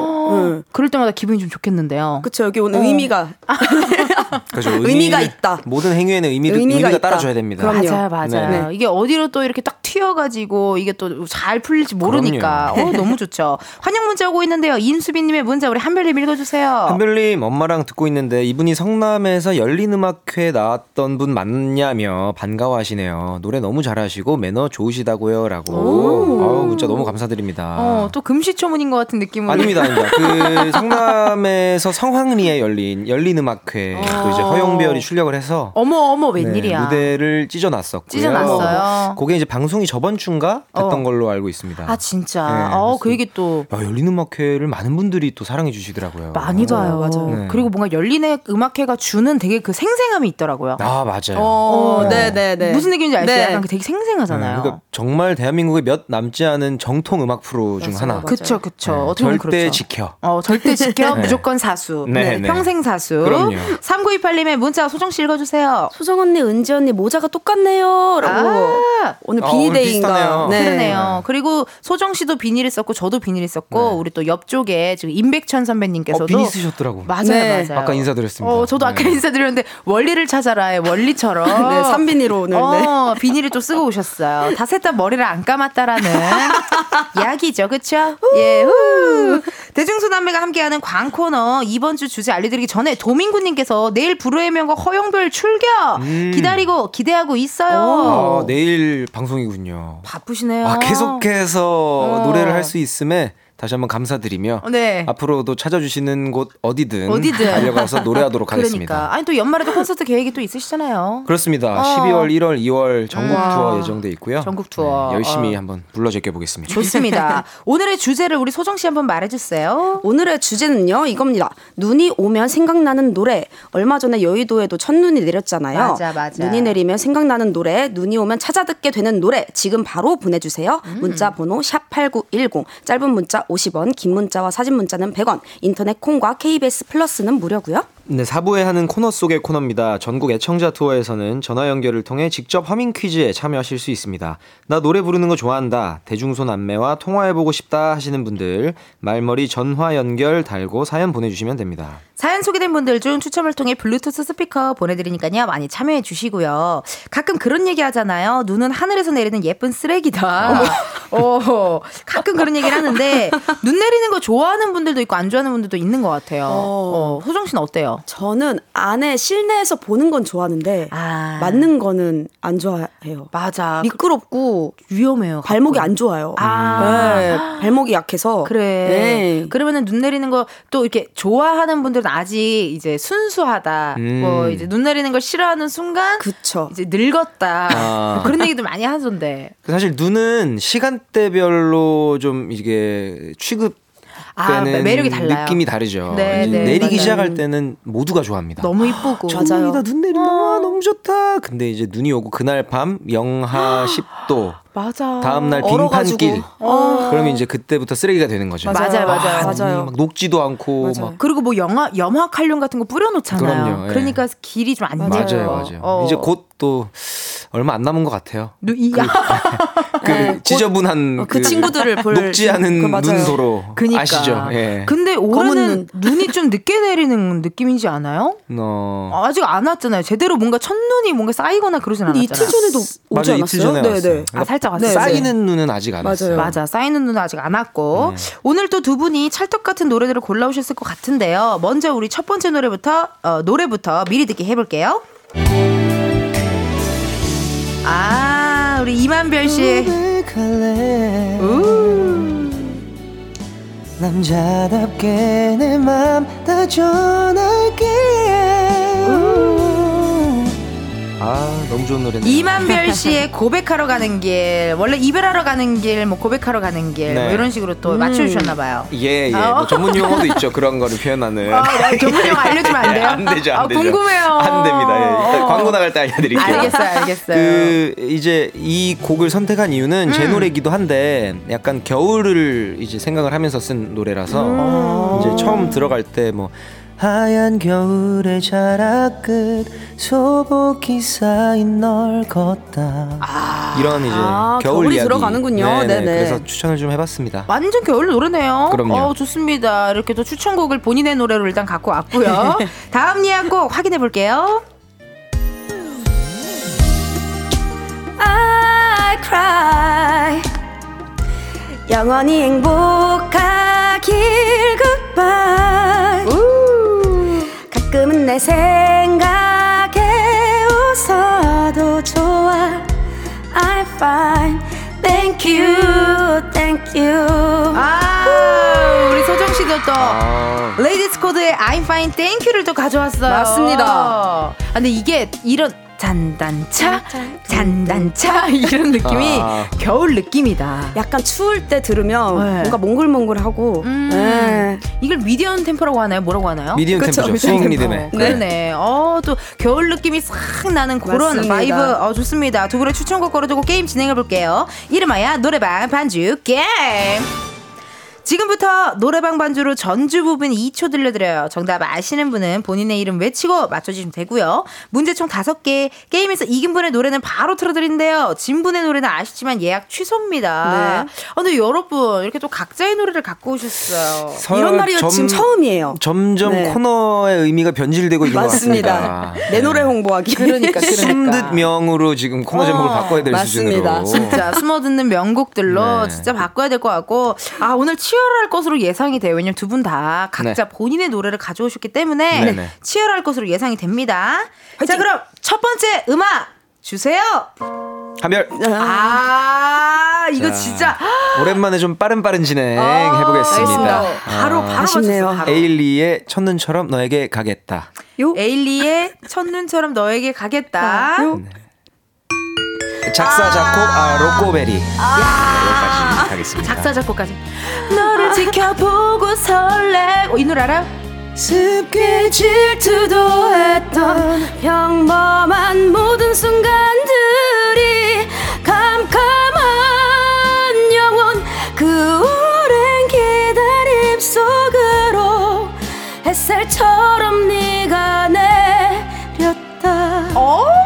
네.
그럴 때마다 기분이 좀 좋겠는데요.
그쵸 여기 오늘
어.
의미가
그렇죠.
의미가
의미를-
있다.
모든 행위에는 의미,
의미가
의미가,
있다.
따라줘야 됩니다.
그럼요.
맞아요, 맞아요.
네.
이게 어디로 또 이렇게 딱 튀어가지고 이게 또 잘 풀릴지 모르니까. 어, 너무 좋죠. 환영 문자 오고 있는데요. 인수빈님의 문자 우리 한별님 읽어주세요.
한별님 엄마랑 듣고 있는데 이분이 성남에서 열린 음악회 나왔던 분 맞냐며 반가워하시네요. 노래 너무 잘하시고 매너 좋으시다고요라고. 아우 문자 너무 감사드립니다.
어, 또 금시초문인 것 같은 느낌으로.
아닙니다, 아닙니다. 그 성남에서 성황리에 열린 열린 음악회 또 이제 허용배열이 출력을 해서
어머, 어머,
네,
웬일이야.
무대를 찢어놨었고요.
찢어놨어요.
그게 이제 방송 이 저번 주인가 됐던
어.
걸로 알고 있습니다.
아, 진짜.
네,
어, 그 얘기 또.
야, 열린 음악회를 많은 분들이 또 사랑해 주시더라고요.
많이 봐요.
맞아요.
네.
그리고 뭔가 열린의 음악회가 주는 되게 그 생생함이 있더라고요.
아 맞아요.
어,
어.
네네네.
무슨 느낌인지 알죠?
네.
약간 그 되게 생생하잖아요.
네, 그러니까 정말 대한민국에 몇 남지 않은 정통 음악 프로 중
맞아요,
하나.
맞아요.
그쵸, 그쵸.
네, 절대
그렇죠.
지켜.
어, 절대 지켜.
네.
무조건 사수.
네, 네.
평생 사수.
그럼요.
3928님의 문자 소정 씨 읽어주세요.
소정 언니, 은지 언니 모자가 똑같네요. 라고
아,
오늘
아,
비 비대인가. 네.
그러네요. 그리고 소정 씨도 비닐을 썼고 저도 비닐을 썼고 우리 또 옆쪽에 지금 임백천 선배님께서도
어, 비니 쓰셨더라고.
맞아요,
네.
맞아요.
아까 인사드렸습니다.
어, 저도 아까
네.
인사드렸는데 원리를 찾아라의 원리처럼
네, 삼비니로 오늘. 네.
어, 비닐을 또 쓰고 오셨어요. 다 셋 다 머리를 안 감았다라는 이야기죠, 그렇죠? 예. 후. 대중소남매가 함께하는 광코너 이번 주 주제 알려드리기 전에 도민구님께서 내일 불후의 명곡 허용별 출격
음.
기다리고 기대하고 있어요.
아, 내일 방송이군요.
바쁘시네요.
아, 계속해서
어.
노래를 할 수 있음에 다시 한번 감사드리며
네.
앞으로도 찾아주시는 곳 어디든,
어디든.
달려가서 노래하도록 하겠습니다.
그러니까 아니 또 연말에도 콘서트 계획이 또 있으시잖아요.
그렇습니다.
어.
12월, 1월, 2월 전국
와.
투어 예정돼 있고요.
전국 투어.
네, 열심히
어.
한번 불러 제껴 보겠습니다.
좋습니다. 오늘의 주제를 우리 소정 씨 한번 말해주세요.
오늘의 주제는요 이겁니다. 눈이 오면 생각나는 노래. 얼마 전에 여의도에도 첫눈이 내렸잖아요.
맞아, 맞아.
눈이 내리면 생각나는 노래, 눈이 오면 찾아 듣게 되는 노래 지금 바로 보내주세요.
음.
문자 번호 샵 #8910 짧은 문자 50원, 긴 문자와 사진 문자는 100원. 인터넷 콩과 KBS 플러스는 무료고요.
네, 4부에 하는 코너 속의 코너입니다. 전국 애청자 투어에서는 전화 연결을 통해 직접 허밍 퀴즈에 참여하실 수 있습니다. 나 노래 부르는 거 좋아한다. 대중손 안매와 통화해보고 싶다 하시는 분들 말머리 전화 연결 달고 사연 보내주시면 됩니다.
사연 소개된 분들 중 추첨을 통해 블루투스 스피커 보내드리니까요. 많이 참여해 주시고요. 가끔 그런 얘기 하잖아요. 눈은 하늘에서 내리는 예쁜 쓰레기다. 어, 가끔 그런 얘기를 하는데 눈 내리는 거 좋아하는 분들도 있고 안 좋아하는 분들도 있는 것 같아요. 어, 소정 씨는 어때요?
저는 안에 실내에서 보는 건 좋아하는데
아.
맞는 거는 안 좋아해요.
맞아.
미끄럽고
위험해요.
발목이 안 좋아요.
아.
네, 발목이 약해서.
그래.
네.
그러면은 눈 내리는 거 또 이렇게 좋아하는 분들은 아직 이제 순수하다.
음.
뭐 이제 눈 내리는 걸 싫어하는 순간
그쵸.
이제 늙었다.
아.
그런 얘기도 많이 하던데.
사실 눈은 시간대별로 좀 이게 취급
아,
때는
매력이 달라요.
느낌이 다르죠.
네, 네,
내리기
맞아요.
시작할 때는 모두가 좋아합니다.
너무 이쁘고.
첫눈이다 눈 내린다 와 너무 좋다. 근데 이제 눈이 오고 그날 밤 영하 10도
맞아.
다음 날. 빙판길.
어.
그러면 이제 그때부터 쓰레기가 되는 거죠.
맞아요, 맞아요.
눈이
맞아요.
막 녹지도 않고 막
그리고 뭐 영화 염화 칼륨 같은 거 뿌려놓잖아요.
그럼요, 예.
그러니까 길이 좀안
맞아요,
돼요.
맞아요.
어.
이제 곧 또 얼마 안 남은 것 같아요.
누, 이, 야.
그 지저분한
어, 그 친구들을 볼
녹지 않은
그.
눈도로
그니까.
아시죠? 예.
근데 올해는 눈이 좀 늦게 내리는 느낌이지 않아요?
어.
아직 안 왔잖아요. 제대로 뭔가 첫눈이 뭔가 쌓이거나 그러진 않았잖아요.
이틀 전에도 오지 않았어요?
이틀 전에
네,
왔어요.
네.
아, 살짝 왔어요.
네,
쌓이는 눈은 아직 안 왔어요.
맞아요.
맞아. 쌓이는 눈은 아직 안 왔고. 오늘 또 두 분이 찰떡 같은 노래들을 골라오셨을 것 같은데요. 먼저 우리 첫 번째 노래부터, 어, 노래부터 미리 듣기 해볼게요. 아, 우리 이만별 씨의. 우.
남자답게 내 맘 다 전할게
아 너무 좋은 노래네.
이만별 씨의 고백하러 가는 길, 원래 이별하러 가는 길, 뭐 고백하러 가는 길, 뭐
네.
이런 식으로 또 맞춰주셨나 봐요.
예, 예.
아.
뭐 전문 용어도 있죠. 그런 거를 표현하는.
아, 네, 전문 용어 알려주면 안 돼요?
예, 안 되죠, 안
아,
되죠.
궁금해요.
안 됩니다. 예.
어.
광고 나갈 때 알려드릴게요.
알겠어요, 알겠어요.
그 이제 이 곡을 선택한 이유는
음.
제 노래기도 한데 약간 겨울을 이제 생각을 하면서 쓴 노래라서
음.
이제 처음 들어갈 때 뭐
하얀 겨울의 자락 끝 소복이 쌓인 널 걷다
이런 이제
아,
겨울
겨울이
이야기
들어가는군요.
네네,
네네.
그래서 추천을 좀 해봤습니다.
완전 겨울 노래네요.
그럼요.
어, 좋습니다. 이렇게 또 추천곡을 본인의 노래로 일단 갖고 왔고요. 다음 예약곡 확인해 볼게요.
I cry 영원히 행복하길 goodbye 가끔은 내 생각에 웃어도 좋아. I fine thank you thank you.
아, 우리 소정 씨도 또
아,
레이디스 코드의 I'm fine, thank you를 또 가져왔어요.
맞습니다.
아, 근데 이게 이런 잔단차, 잔단차 이런 느낌이
아.
겨울 느낌이다.
약간 추울 때 들으면
네.
뭔가 몽글몽글하고
음,
네.
이걸 미디엄 템포라고 하나요? 뭐라고 하나요?
미디엄
그쵸,
템포죠.
미디엄
스윙
템포.
리듬에.
네. 그러네. 어, 또 겨울 느낌이 싹 나는 그런
맞습니다.
바이브. 어, 좋습니다. 두 분의 추천곡 걸어두고 게임 진행해 볼게요. 이름하여 노래방 반주 게임. 지금부터 노래방 반주로 전주 부분 2초 들려드려요. 정답 아시는 분은 본인의 이름 외치고 맞춰주시면 되고요. 문제 총 5개. 게임에서 이긴 분의 노래는 바로 틀어드린대요. 진 분의 노래는 아시지만 예약 취소입니다.
네.
아, 근데 여러분 이렇게 또 각자의 노래를 갖고 오셨어요.
이런
점-
지금 처음이에요.
점점
네.
코너의 의미가 변질되고 있는 것
맞습니다. 내 노래 홍보하기.
그러니까 그러니까.
숨듯 명으로 지금 코너 제목을
어,
바꿔야 될
맞습니다.
수준으로.
진짜 숨어 듣는 명곡들로
네.
진짜 바꿔야 될 것 같고 아 오늘 치 열할 것으로 예상이 돼요. 왜냐면 두 분 다 각자
네.
본인의 노래를 가져오셨기 때문에
네네.
치열할 것으로 예상이 됩니다. 자 그럼 첫 번째 음악 주세요.
한별
아 이거
자,
진짜
오랜만에 좀 빠른 빠른 진행
아,
해보겠습니다.
바로 바로
아쉽네요.
맞췄어요, 바로.
에일리의 첫눈처럼 너에게 가겠다.
요?
에일리의 첫눈처럼 너에게 가겠다.
요?
작사 작곡 아 로꼬베리. 네, 여기까지 가겠습니다.
작사 작곡까지 지켜보고 설레. 어, 이 노래 알아요?
습게 질투도 했던 평범한 모든 순간들이 깜깜한 영혼 그 오랜 기다림 속으로 햇살처럼 네가 내렸다.
정말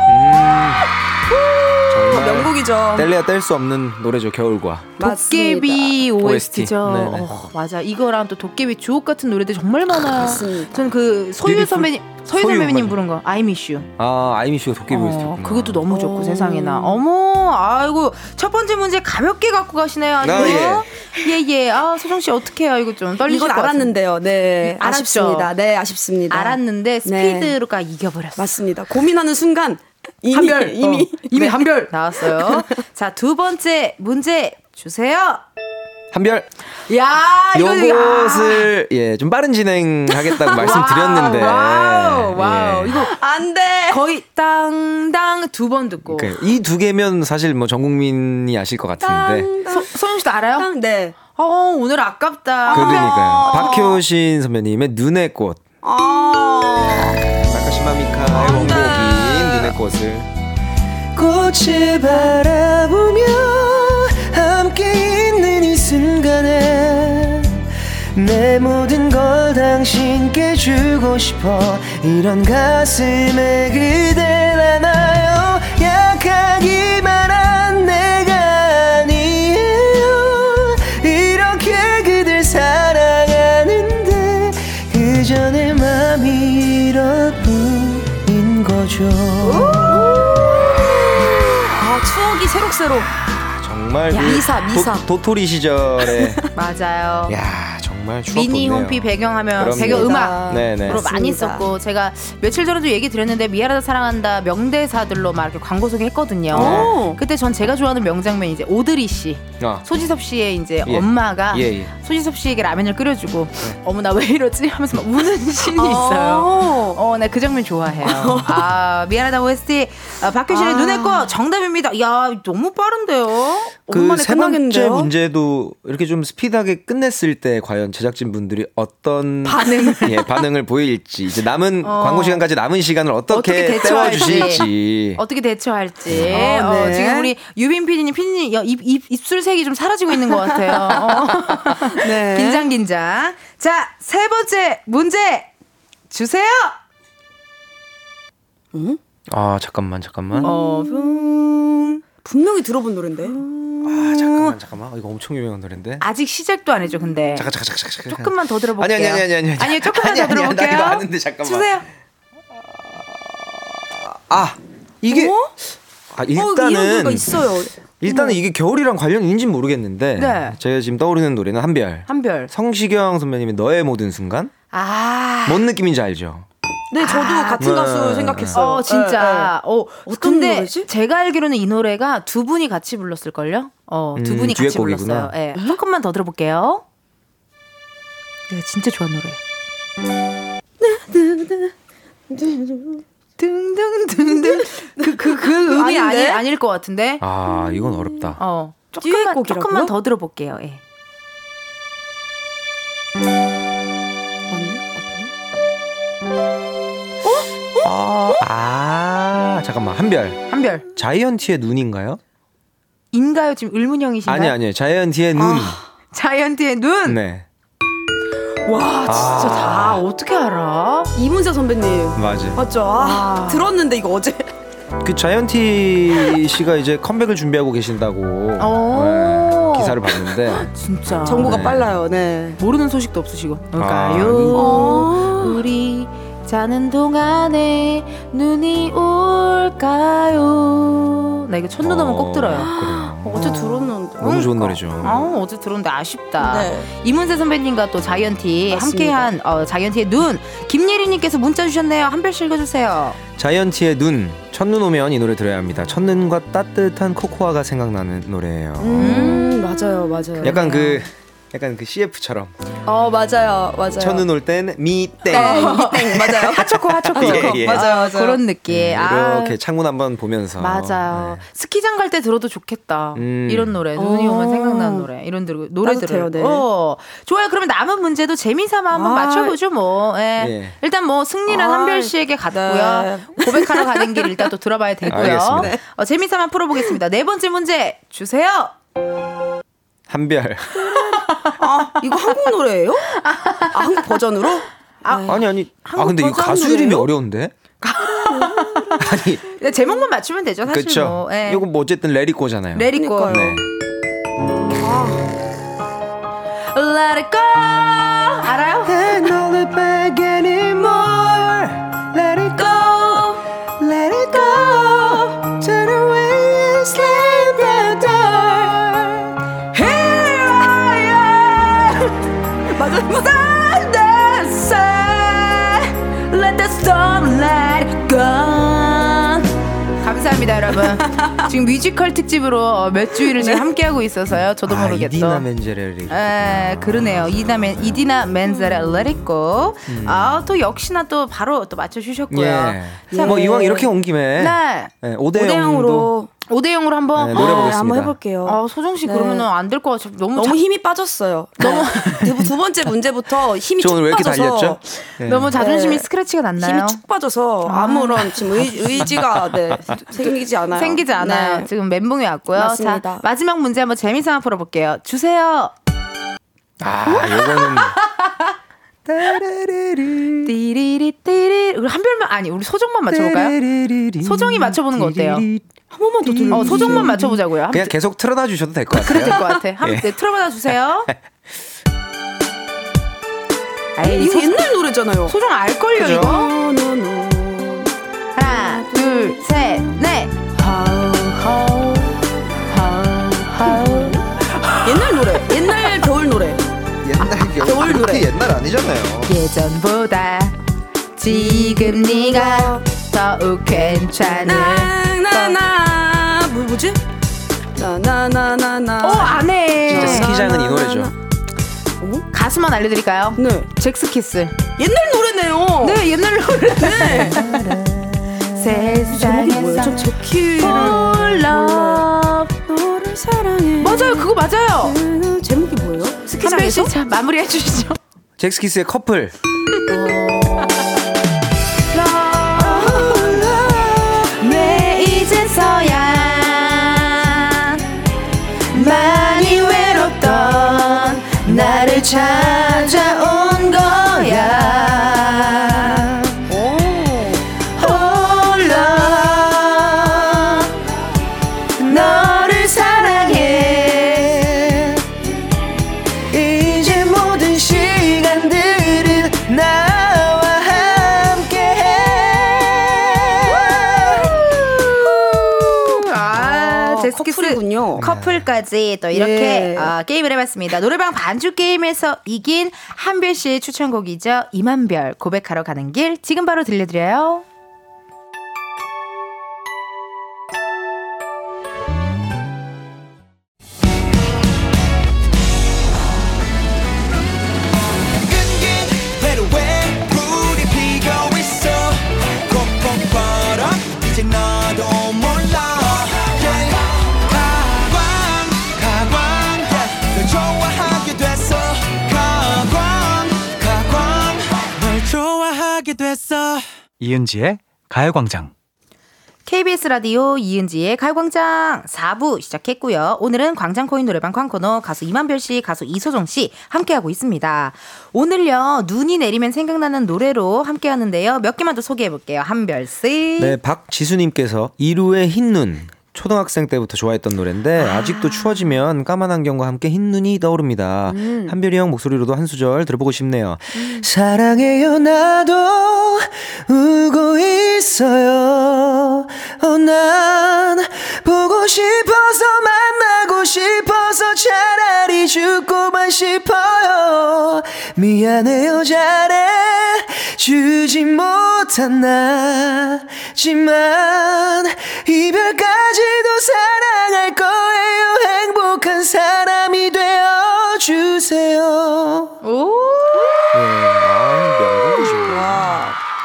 명곡이죠
뗄래야 뗄 수 없는 노래죠 겨울과.
도깨비 OST죠.
OST. 네네.
어, 맞아. 이거랑 또 도깨비 주옥 같은 노래들 정말 많아요.
맞습니다.
저는 그 소유 선배님, 소유
소유
선배님. 부른 거 I Miss You.
아 I Miss You가 도깨비
어,
OST였구나.
그것도 너무 좋고
오.
세상에나. 어머, 아이고 첫 번째 문제 가볍게 갖고 가시네요. 아주.
아,
예, 예. 아 소정 씨 어떻게 해요? 이거 좀 떨리실
이건. 알았는데요 네
알았죠?
아쉽습니다 네 아쉽습니다
알았는데 스피드로가 이겨버렸어.
맞습니다 고민하는 순간 이미
한별
이미
어, 이미
네.
한별 나왔어요. 자 두 번째 문제 주세요.
한별
야 이거
요것을 예 좀 빠른 진행하겠다고 말씀드렸는데
와우, 와우.
예.
이거
안 돼
거의 땅당 두번 듣고.
이두 개면 사실 뭐 전 국민이 아실 것 같은데
소, 소영 씨도 알아요?
네.
어 오늘 아깝다.
그러니까요 박효신 선배님의 눈의 꽃
아.
나카시마 미카의 원곡 꽃을.
꽃을 바라보며 함께 있는 이 순간에 내 모든 걸 당신께 주고 싶어. 이런 가슴에 그댈 안아요. 약하기만 한 내가 아니에요. 이렇게 그댈 사랑하는데 그저 내 맘이 이렇뿐인 거죠
추억이 새록새록
정말
야,
그
미사, 미사.
도, 도토리 시절에
맞아요.
야 정말 추억
미니
돋네요.
홈피 배경하면
그럼요.
배경 음악
네네.
으로 많이
맞습니다.
썼고 제가 며칠 전에도 얘기 드렸는데 미안하다 사랑한다 명대사들로 막 이렇게 광고 소개했거든요.
오.
그때 전 제가 좋아하는 명장면 이제 오드리 씨,
아,
소지섭 씨의 이제
예.
엄마가
예, 예.
소지섭 씨에게 라면을 끓여주고 어머 나 왜 이러지 하면서 막 우는 씬이 있어요.
어.
어, 나 그 장면 좋아해요. 아, 미안하다 OST. 아, 박효신의
아.
눈의 꽃 정답입니다. 야, 너무 빠른데요?
그
오랜만에
세 번째
끝나겠는데요?
문제도 이렇게 좀 스피드하게 끝냈을 때 과연 제작진 분들이 어떤
반응.
예, 반응을 보일지 이제 남은
어.
광고 시간까지 남은 시간을
어떻게
어떻게,
대처할지.
때워 주실지
어떻게 대처할지.
어,
어,
네.
지금 우리 유빈 PD님, PD님 야, 입, 입, 입술색이 좀 사라지고 있는 것 같아요. 어.
네.
긴장, 긴장. 자, 세 번째 문제 주세요.
아 잠깐만 잠깐만
어, 붕.
분명히 들어본 노래인데.
아 잠깐만 잠깐만 이거 엄청 유명한 노래인데
아직 시작도 안 했죠, 근데.
잠깐 잠깐 잠깐 잠깐
조금만 더 들어볼게요.
아니 아니 아니 아니 아니
아니요, 조금만
아니,
더
아니, 아니,
들어볼게요.
나 이거 아는데 잠깐만
주세요.
아 이게
어?
아
어,
일단은
있어요.
일단은 이게 겨울이랑 관련이 있는지 는 모르겠는데
네.
제가 지금 떠오르는 노래는 한별
한별.
성시경 선배님의 너의 모든 순간
아.
뭔 느낌인지 알죠?
네, 저도 같은
네.
가수 생각했어요.
어, 진짜. 어,
어떤
근데
노래지?
제가 알기로는 이 노래가 두 분이 같이 불렀을걸요? 어, 두
음,
분이 같이
듀엣곡이구나.
불렀어요. 예. 조금만 더 들어볼게요. 내가 진짜 좋아하는 노래. 등등등등. 그, 그, 그 음이 아니,
아닌데?
아닐 것 같은데?
아 이건 어렵다.
어. 조금만? 조금만 더 들어볼게요. 예.
아, 아 잠깐만 한별
한별.
자이언티의 눈인가요?
인가요? 지금 의문형이신가요?
아니 아니요 자이언티의 눈.
자이언티의 눈.
네.
와 진짜
아.
다 어떻게 알아?
이문세 선배님.
맞아.
맞죠? 아, 들었는데 이거 어제.
그 자이언티 씨가 이제 컴백을 준비하고 계신다고
오.
네, 기사를 봤는데
진짜
정보가
네.
빨라요. 네.
모르는 소식도 없으시고.
아,
그러니까요.
어.
우리 자는 동안에 눈이 올까요? 나 이거 첫눈 오면 꼭 들어요.
그래요.
어제 들었는데.
너무 좋은 노래죠.
아, 어제 들었는데 아쉽다.
네.
이문세 선배님과 또 자이언티
맞습니다.
함께한 어, 자이언티의 눈 김예리님께서 문자 주셨네요. 한 별씩 읽어주세요.
자이언티의 눈 첫눈 오면 이 노래 들어야 합니다. 첫눈과 따뜻한 코코아가 생각나는 노래예요.
음, 맞아요, 맞아요.
약간 그 약간 그 CF처럼
어, 맞아요, 맞아요.
첫눈 올 땐 미땡
땡, 땡, 맞아요.
하초코 하초코.
예, 예.
맞아요, 맞아요.
그런 느낌. 아,
이렇게 창문 한번 보면서
맞아요.
네.
스키장 갈 때 들어도 좋겠다.
음.
이런 노래. 눈이
어.
오면 생각나는 노래. 이런 들, 노래들을.
네.
어. 좋아요. 그러면 남은 문제도 재미삼아 한번
아.
맞춰보죠, 뭐. 예.
예.
일단 뭐 승리는
아,
한별 씨에게 갔고요.
네.
고백하러 가는 길 일단 또 들어봐야 되고요.
알겠습니다.
어, 재미삼아 풀어보겠습니다. 네 번째 문제 주세요.
한별
아, 이거 한국 노래예요? 아, 한국 버전으로?
아니 아니 아 근데 이 가수 이름이
노래예요?
어려운데 아니
네, 제목만 맞추면 되죠, 사실
그쵸
뭐. 예.
이거 뭐 어쨌든 레리코잖아요
레리코.
그러니까요.
네.
Let it go. 여러분. 지금 뮤지컬 특집으로 어, 몇 주일을 지금 함께하고 있어서요. 저도
아,
모르게
이디나
또.
멘제렐리
에, 그러네요. 이디나, 맨, 이디나 맨젤의 Let It Go. 아, 또 역시나 또 바로 또 맞춰주셨고요.
예.
자,
뭐
네.
이왕 이렇게 온 김에
네.
네, 5대 0으로
5대 0으로
5대0으로 한번.
네, 노래
아,
보겠습니다.
한번 해볼게요.
아, 소정 씨
네.
그러면은 안 될 것 같아요. 너무,
너무
자,
힘이 빠졌어요. 너무 두 번째 문제부터 힘이 저쭉
오늘 왜 이렇게
빠져서
달렸죠? 네.
너무 자존심이
네.
스크래치가 났나요?
힘이 쭉 빠져서 아 무런 지금 의, 의지가 네, 생기지 않아요.
생기지 않아요.
네.
지금 멘붕이 왔고요.
맞습니다.
자, 마지막 문제 한번 재미삼아 풀어볼게요. 주세요.
아 요거는
띠리리 띠리. 우리 한 별만 아니 우리 소정만 맞춰볼까요? 소정이 맞춰보는 거 어때요?
한 번만 더 들려.
어, 소정만 맞춰보자고요.
그냥 계속 틀어놔 주셔도 될 것 같아요
그래 될것 같아. 한번
예.
네, 틀어봐 주세요. 아이,
이거
소,
옛날 노래잖아요.
소정 알걸요
그죠?
이거? 하나 둘 셋 넷.
옛날 노래. 옛날 겨울 노래.
옛날
겨울 노래.
그렇게 옛날 아니잖아요
예전보다 지금 네가 더욱 괜찮을
나나나 뭐 뭐지? 나나나나나.
어 안해
진짜 스키장은 이 노래죠
가수만 알려드릴까요?
네.
잭스키스
옛날 노래네요.
네 옛날 노래
네. 제목이 뭐예요? 저
세상에서
제키를
홀러
너를 사랑해.
맞아요 그거 맞아요
그 제목이 뭐예요? 스키장에서?
씨자 마무리해 주시죠
잭스키스의 커플
나 커플까지 또 이렇게
예.
어, 게임을 해봤습니다. 노래방 반주 게임에서 이긴 한별 씨의 추천곡이죠. 이만별 고백하러 가는 길 지금 바로 들려드려요.
됐어
이은지의 가요광장.
KBS 라디오 이은지의 가요광장 4부 시작했고요. 오늘은 광장코인 노래방 광코너 가수 이만별 씨, 가수 이소정 씨 함께하고 있습니다. 오늘요, 눈이 내리면 생각나는 노래로 함께하는데요. 몇 개만 더 소개해볼게요. 한별 씨.
네, 박지수님께서 이루의 흰눈. 초등학생 때부터 좋아했던 노래인데 아. 직도 추워지면 까만 안경과 함께 흰 눈이 떠오릅니다.
음.
한별이 형 목소리로도 한 소절 들어보고 싶네요.
사랑해요 나도 울고 있어요 어, 난 보고 싶어서 만나고 싶어서 차 죽고만 싶어요. 미안해요 잘해. 주지 못한 나지만 이별까지도 사랑할 거예요. 행복한 사람이 되어 주세요.
네,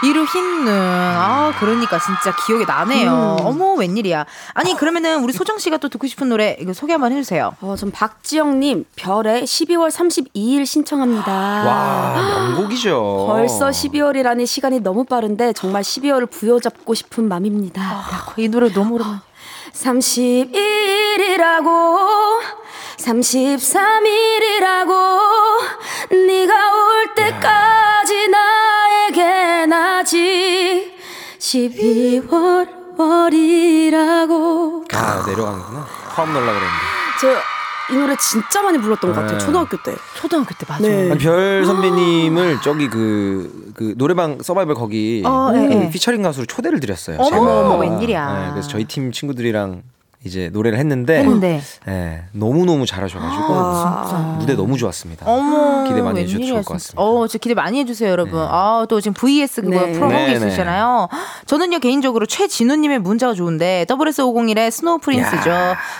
이루 흰눈. 아, 그러니까 진짜 기억이 나네요. 어머, 웬일이야. 아니, 그러면은 우리 소정 씨가 또 듣고 싶은 노래 이거 소개 한번 해주세요.
어, 전 박지영님 별의 12월 32일 신청합니다.
와, 명곡이죠.
벌써 12월이라니 시간이 너무 빠른데 정말 12월을 부여잡고 싶은 맘입니다.
아, 이 노래 너무 오랜만.
31일이라고 33일이라고 네가 올 때까지 나에겐 아직 12월 월이라고
아, 내려가는구나. 화음 놀라 그랬는데.
저 이 노래 진짜 많이 불렀던 것 같아요
네.
초등학교 때
초등학교 때 맞아.
네.
아니, 별 선배님을 저기 그, 그 노래방 서바이벌 거기
어, 예,
그
예.
피처링 가수로 초대를 드렸어요.
어머. 어머, 웬일이야.
네, 그래서 저희 팀 친구들이랑 이제 노래를 했는데,
했는데.
예, 너무 너무 잘하셔가지고
와.
무대 너무 좋았습니다.
어머,
기대 많이 해주셔도 좋을 것. 같습니다.
어, 저 기대 많이 해주세요, 여러분. 아, 또 지금 VS 그거
네.
프로그램
네, 네.
있으시잖아요. 저는요, 개인적으로 최진우님의 문자가 좋은데, SS501의 Snow Prince죠.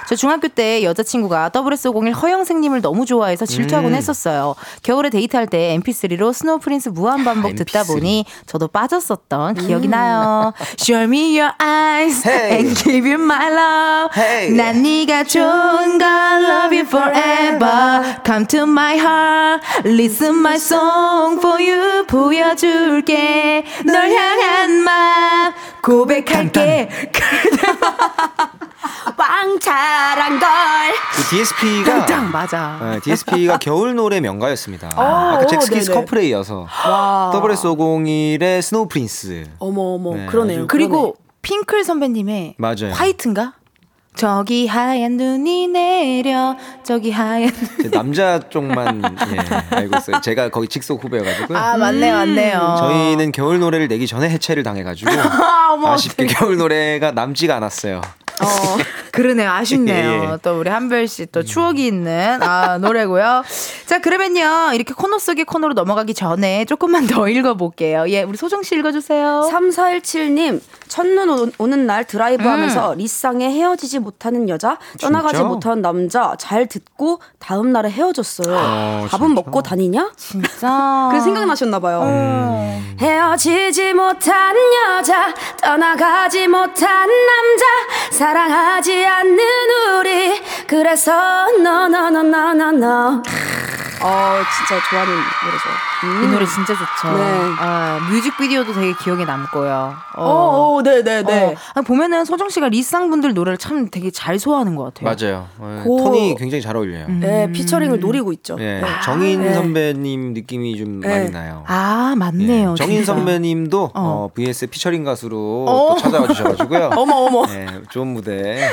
저 중학교 때 여자친구가 SS501 허영생님을 너무 좋아해서 질투하곤
음.
했었어요. 겨울에 데이트할 때 MP3로 Snow Prince 무한 반복
아,
듣다
MP3.
보니, 저도 빠졌었던 기억이 나요. Show me your eyes
Hey.
and give you my love.
Hey.
난 네가 좋은 걸 love you forever. Come to my heart. Listen my song for you. 보여줄게. 널 향한 맘 고백할게.
왕잘한 걸.
그 DSP가
땅땅 맞아.
DSP가 겨울 노래 명가였습니다.
어,
아까
어,
잭스키스. 커플에 이어서
와.
WS501의 스노우 프린스.
어머 어머.
네,
그러네요.
그리고 핑클 선배님의
맞아요.
화이트인가 저기 하얀 눈이 내려 저기 하얀
남자 쪽만 예, 알고 있어요. 제가 거기 직속 후배여가지고.
아 맞네 맞네요
저희는 겨울 노래를 내기 전에 해체를 당해가지고
아, 어머,
아쉽게 겨울 노래가 남지가 않았어요.
어, 그러네요. 아쉽네요.
예, 예.
또 우리 한별 씨 또 추억이 있는 아, 노래고요. 자, 그러면요. 이렇게 코너 속의 코너로 넘어가기 전에 조금만 더 읽어볼게요. 예, 우리 소정 씨 읽어주세요.
3417님 첫눈 오는 날 드라이브
음.
하면서 리쌍에 헤어지지 못하는 여자 떠나가지
진짜?
못하는 남자 잘 듣고 다음 날에 헤어졌어요
어,
밥은
진짜?
먹고 다니냐?
진짜.
그 생각나셨나 봐요
음.
헤어지지 못한 여자 떠나가지 못한 남자 사랑하지 않는 우리 그래서 너너너너너너 어 진짜 좋아하는 노래죠
이 노래 진짜 좋죠.
네.
아, 뮤직비디오도 되게 기억에 남고요. 어.
어, 네네네
어. 아, 보면은 소정 씨가 리쌍 분들 노래를 참 되게 잘 소화하는 것 같아요.
맞아요. 어,
고-
톤이 굉장히 잘 어울려요.
네, 피처링을 노리고 있죠
예,
네.
정인
네.
선배님 느낌이 좀
네.
많이 나요.
아, 맞네요.
예, 정인
진짜.
선배님도
어.
어, VS 피처링 가수로
어.
또 찾아와 주셔가지고요.
어머 어머
네, 좋은 무대. 네,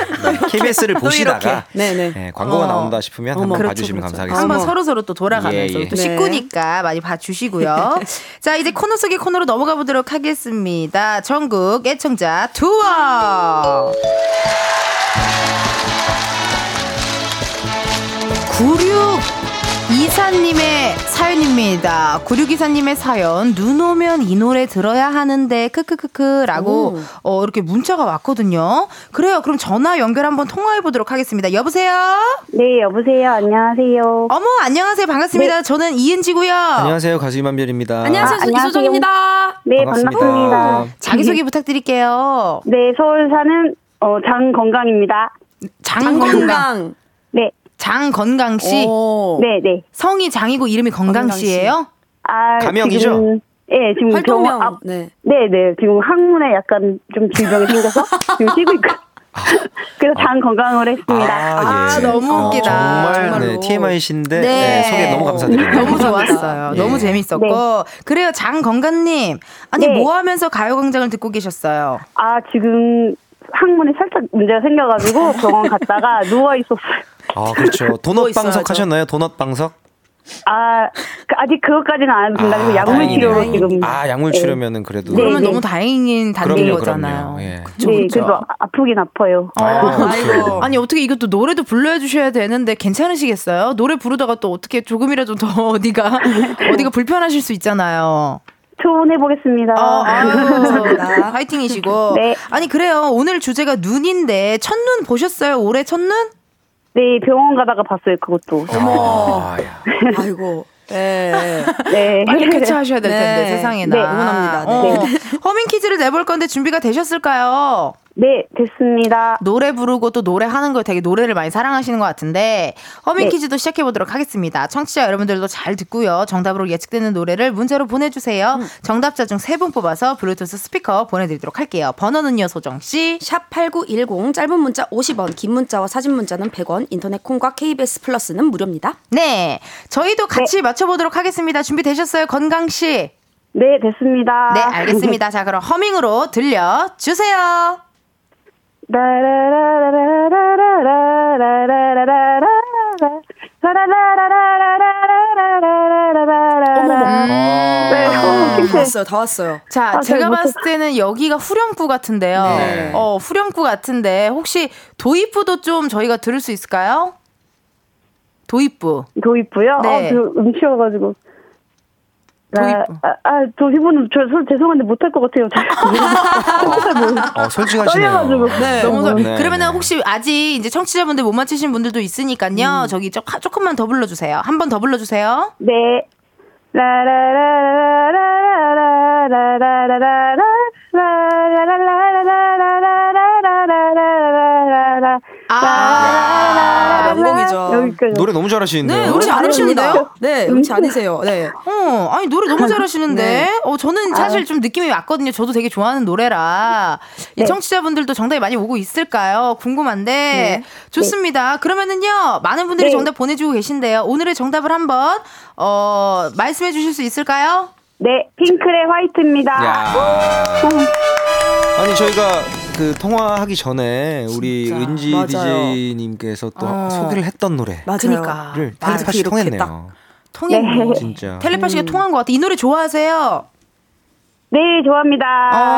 KBS를 보시다가
네네
네, 광고가
어.
나온다 싶으면
어머,
한번
그렇죠,
봐주시면
그렇죠.
감사하겠습니다.
한번 서로 서로 또 돌아가면서
예, 예.
또
네.
식구니까 많이 봐 주시고요. 자 이제 코너 속의 코너로 넘어가 보도록 하겠습니다. 전국 애청자 투어. 96 이사님의 사연입니다. 96 이사님의 사연 눈 오면 이 노래 들어야 하는데 크크크크 라고 어, 이렇게 문자가 왔거든요. 그래요. 그럼 전화 연결 한번 통화해 보도록 하겠습니다. 여보세요.
네, 여보세요. 안녕하세요.
어머 안녕하세요 반갑습니다. 저는 이은지고요.
안녕하세요 가수 이만별입니다.
안녕하세요
아, 안녕하세요.
이소정입니다
네,
반갑습니다.
반갑습니다.
자기 소개 부탁드릴게요.
네, 서울 사는 어, 장건강입니다.
장건강
장건강
씨.
네, 네.
성이 장이고 이름이 건강, 씨예요?
아,
가명이죠.
지금,
예, 지금
활동명.
병, 아,
네.
네, 네. 지금 항문에 약간 좀 질병이 생겨서 지금 쉬고 있고. 아. 그래서 장 건강을 했습니다.
아,
예. 아 예.
너무
어,
웃기다.
어,
정말 네,
TMI신데
네.
네, 소개 너무 감사드립니다.
너무 좋았어요.
예.
너무 재밌었고 네. 그래요 장 건강님 아니
네.
뭐 하면서 가요광장을 듣고 계셨어요?
아 지금 항문에 살짝 문제가 생겨가지고 병원 갔다가 누워 있었어요.
아 그렇죠. 도넛 방석 하셨나요? 도넛 방석?
아 그, 아직 그것까지는 안 된다. 아, 약물 치료로 지금.
아 약물
네.
치료면은 그래도.
네, 그러면 네. 너무 다행인 단계인 거잖아요. 예.
그쵸, 네,
그쵸. 그래서 아프긴 아파요.
아, 아니 어떻게 이것도 노래도 불러 주셔야 되는데 괜찮으시겠어요? 노래 부르다가 또 어떻게 조금이라도 더 어디가 어디가 불편하실 수 있잖아요.
투혼해 보겠습니다.
어, 아, 감사합니다. 화이팅이시고.
네.
아니 그래요. 오늘 주제가 눈인데 첫눈 보셨어요? 올해 첫눈?
네, 병원 가다가 봤어요, 그것도.
아, 어머.
아이고. 네.
네.
빨리 네. 쾌차하셔야 될 텐데,
네.
세상에나.
네.
응원합니다. 네. 어.
허밍 퀴즈를 내볼 건데 준비가 되셨을까요?
네, 됐습니다.
노래 부르고 또 노래하는 걸 되게 노래를 많이 사랑하시는 것 같은데 허밍
네.
퀴즈도 시작해 보도록 하겠습니다. 청취자 여러분들도 잘 듣고요. 정답으로 예측되는 노래를 문자로 보내주세요. 음. 정답자 중 세 분 뽑아서 블루투스 스피커 보내드리도록 할게요. 번호는요, 소정 씨.
샵 #8910 짧은 문자 50원, 긴 문자와 사진 문자는 100원. 인터넷 콩과 KBS 플러스는 무료입니다.
네, 저희도 네. 같이 네. 맞춰보도록 하겠습니다. 준비 되셨어요, 건강 씨?
네, 됐습니다.
네, 알겠습니다. 자, 그럼 허밍으로 들려 주세요. 아.
네, 어,
다 왔어요.
자,
아, 네,
제가
뭐
봤을 때는 여기가 후렴구 같은데요.
네.
어, 후렴구 같은데 혹시 도입부도 좀 저희가 들을 수 있을까요? 도입부.
도입부요? 어, 네. 아, 음치여가지고. 아,
도입부.
아, 아, 도입부는 저, 저 죄송한데 못할 것 같아요.
어, 솔직하시네요.
네.
네.
너무
네.
그러면은 혹시 아직 이제 청취자분들 못 맞히신 분들도 있으니까요. 음. 저기 조, 조금만 더 불러주세요. 한 번 더 불러주세요.
네. 라라라라라라라라라라라라라라라 네, 아, 난공이죠. 여기까지. 노래 너무 잘하시는데요. 네, 음치 않으십니다. 아,
네, 음치 않으세요. 네.
어, 아니 노래 너무 아, 잘하시는데.
네.
어, 저는 사실 좀 느낌이 왔거든요. 저도 되게 좋아하는 노래라.
네.
이 청취자분들도 정답이 많이 오고 있을까요? 궁금한데.
네. 네.
좋습니다. 그러면은요. 많은 분들이
네.
정답 보내 주고 계신데요. 오늘의 정답을 한번 어, 말씀해 주실 수 있을까요?
네, 핑클의 화이트입니다.
음. 아니 저희가 그 통화하기 전에 우리
진짜.
은지
맞아요.
DJ님께서 또
어.
소개를 했던 노래.
그니까.
를
아,
텔레파시 통했네요.
딱.
통했네.
진짜.
텔레파시가 통한 것 같아. 이 노래 좋아하세요?
네, 좋아합니다.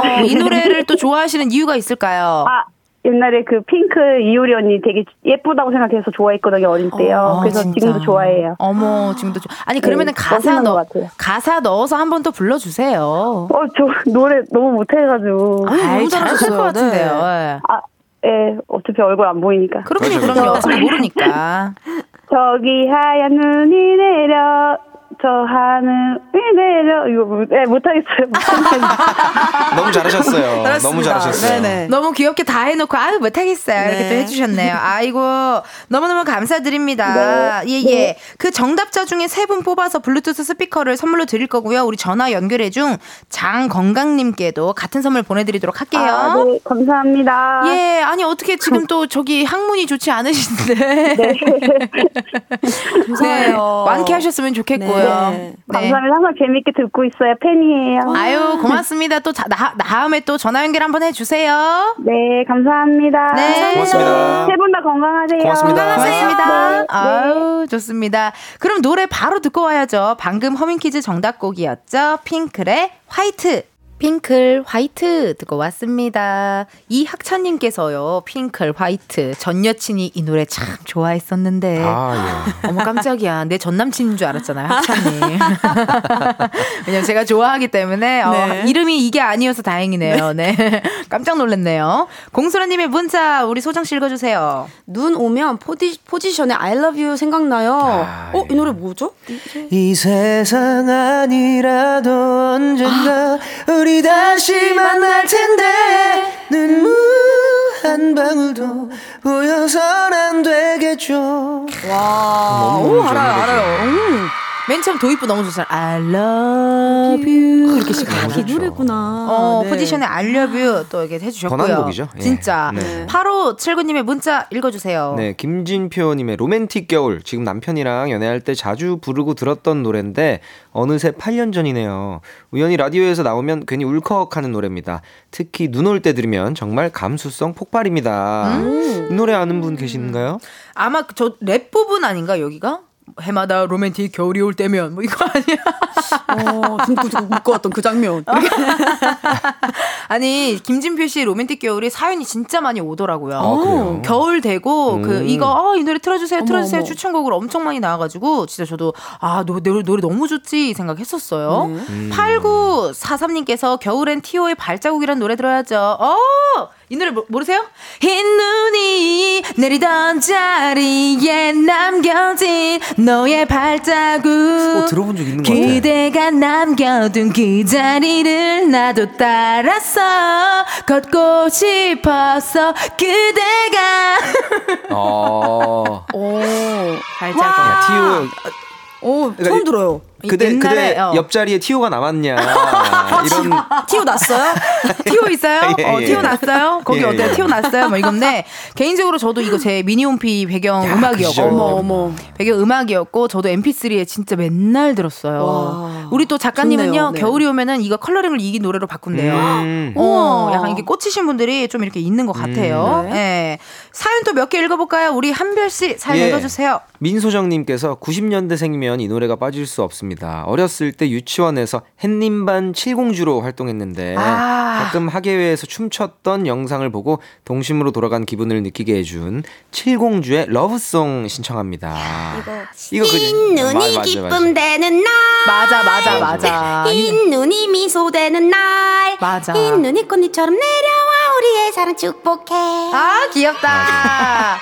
어, 이 노래를 또 좋아하시는 이유가 있을까요?
아, 옛날에 그 핑크 이효리 언니 되게 예쁘다고 생각해서 좋아했거든요, 어릴 때요.
어,
그래서
진짜.
지금도 좋아해요.
어머, 지금도 좋아. 아니 그러면은
네,
가사
멋있는
것넣
같아요.
가사 넣어서 한 번 더 불러주세요.
어, 저 노래 너무 못해가지고.
아이 잘하실 것. 같은데요.
네.
예.
아, 예, 어차피 얼굴 안 보이니까.
맞아요,
그럼요.
맞아요.
어차피 모르니까.
저기 하얀 눈이 내려, 저 하늘이 내려. 이거, 못- 예, 못하겠어요.
너무 잘하셨어요. 너무
잘했습니다.
잘하셨어요.
네네.
너무 귀엽게 다 해놓고 아유 못하겠어요 이렇게
네.
또 해주셨네요. 아이고 너무너무 감사드립니다. 예예. 그 정답자 중에 세 분 뽑아서 블루투스 스피커를 선물로 드릴 거고요. 우리 전화 연결해 중 장건강님께도 같은 선물 보내드리도록 할게요.
아, 네, 감사합니다.
예, 아니 어떻게 지금 또 저기 항문이 좋지 않으신데
네.
감사해요.
완쾌하셨으면 좋겠고 요.
네.
감사합니다. 항상 재밌게 듣고 있어요. 팬이에요.
아유 고맙습니다. 또 자, 나, 다음에 또 전화 연결 한번 해주세요.
네, 감사합니다.
네.
고맙습니다.
세 분 다 건강하세요.
고맙습니다.
고맙습니다.
네.
아유, 좋습니다. 그럼 노래 바로 듣고 와야죠. 방금 허밍퀴즈 정답곡이었죠. 핑클의 화이트. 핑클 화이트 듣고 왔습니다. 이학찬님께서요, 핑클 화이트. 전 여친이 이 노래 참 좋아했었는데.
아, 예.
어머 깜짝이야. 내 전 남친인 줄 알았잖아요, 학찬님. 왜냐면 제가 좋아하기 때문에 어,
네.
이름이 이게 아니어서 다행이네요. 네. 깜짝 놀랐네요. 공수라님의 문자 우리 소정 씨 읽어주세요.
눈 오면 포지, 포지션의 I love you 생각나요.
아,
어, 이 노래 뭐죠?
이 세상 아니라도 언젠가 우리 다시 만날 텐데 눈물 한 방울도 보여선 안 되겠죠
와,
너무
오, 알아요. 알아요. 음.
맨 처음 도입부 너무 좋잖아요. I love you 이렇게 시작하잖아요.
이 노래구나.
어,
네.
포지션의 I love you 또 이렇게 해주셨고요.
권한복이죠. 예.
진짜.
네.
바로 79님의 문자 읽어주세요.
네, 김진표님의 로맨틱 겨울. 지금 남편이랑 연애할 때 자주 부르고 들었던 노래인데 어느새 8년 전이네요. 우연히 라디오에서 나오면 괜히 울컥하는 노래입니다. 특히 눈 올 때 들으면 정말 감수성 폭발입니다. 이 노래 아는 분 계신가요?
아마 저 랩 부분 아닌가 여기가? 해마다 로맨틱 겨울이 올 때면 뭐 이거 아니야?
어, 숨고 웃고 왔던 그 장면.
아니 김진표 씨 로맨틱 겨울이 사연이 진짜 많이 오더라고요.
아, 그래요?
겨울 되고 그
음.
이거 어, 이 노래 틀어주세요, 틀어주세요
어머.
추천곡으로 엄청 많이 나와가지고 진짜 저도 아 노, 노래, 노래 너무 좋지 생각했었어요.
음.
8943님께서 겨울엔 티오의 발자국이란 노래 들어야죠. 어! 이 노래 모, 모르세요? 흰 눈이 내리던 자리에 남겨진 너의 발자국
어, 들어본 적 있는 것 같아.
그대가 남겨둔 그 자리를 나도 따라서 걷고 싶어서 그대가
어.
오.
발자국
야, 티오.
오,
그러니까
처음
이-
들어요.
그대,
옛날에,
그대
어.
옆자리에 티오가 남았냐. 이런.
티오 났어요?
티오 있어요?
예,
어,
예.
티오 났어요? 거기
예,
어때요?
예.
티오 났어요? 뭐 이건데 개인적으로 저도 이거 제 미니홈피 배경
야,
음악이었고
그.
어머, 어머.
배경 음악이었고 저도 MP3에 진짜 맨날 들었어요.
와.
우리 또 작가님은요
좋네요. 네.
겨울이 오면은 이거 컬러링을 이긴 노래로 바꾼대요.
음.
어,
우와.
약간 이게 꽂히신 분들이 좀 이렇게 있는 것 같아요.
네.
예. 사연 또 몇 개 읽어볼까요? 우리 한별 씨 사연
예.
읽어주세요.
민소정님께서 90년대생이면 이 노래가 빠질 수 없습니다. 어렸을 때 유치원에서 햇님반 칠공주로 활동했는데
아.
가끔 학예회에서 춤췄던 영상을 보고 동심으로 돌아간 기분을 느끼게 해준 칠공주의 러브송 신청합니다. 이거?
흰
맞-
눈이
맞아,
기쁨되는 날.
맞아, 맞아,
맞아.
맞아.
흰 눈이 미소 되는 날.
맞아.
흰 눈이 꽃잎처럼 내려와 우리의 사랑 축복해.
아 귀엽다.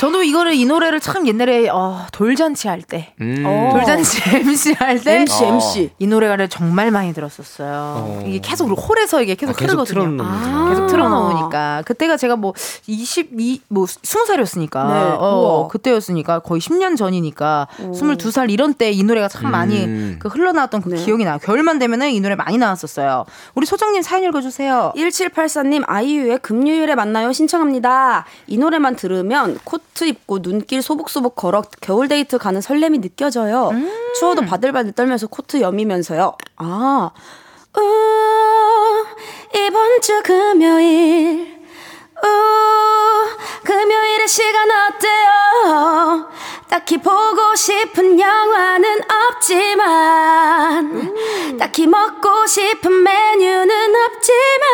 저도 이거를 이 노래를 참 옛날에 어, 돌잔치 할 때,
음.
어.
돌잔치 MC 할 때.
MC,
어.
MC.
이 노래를 정말 많이 들었었어요.
어.
이게 계속 홀에서 이게 계속
아, 계속.
계속 틀어놓으니까 그때가 제가 뭐 22, 뭐 20살이었으니까
네.
어. 그때였으니까 거의 10년 전이니까 22살 이런 때 이 노래가 참 많이
음.
그 흘러나왔던 그
네.
기억이 나요. 겨울만 되면은 이 노래 많이 나왔었어요. 우리 소정님 사연 읽어주세요.
1784님 아이유의 금요일에 만나요 신청합니다. 이 노래만 들으면 코트 입고 눈길 소복소복 걸어 겨울 데이트 가는 설렘이 느껴져요. 추워도 바들바들 떨면서 코트 여미면서요. 아, 우, 이번 주 금요일 우, 금요일의 시간 어때요? 딱히 보고 싶은 영화는 없지만 딱히 먹고 싶은 메뉴는 없지만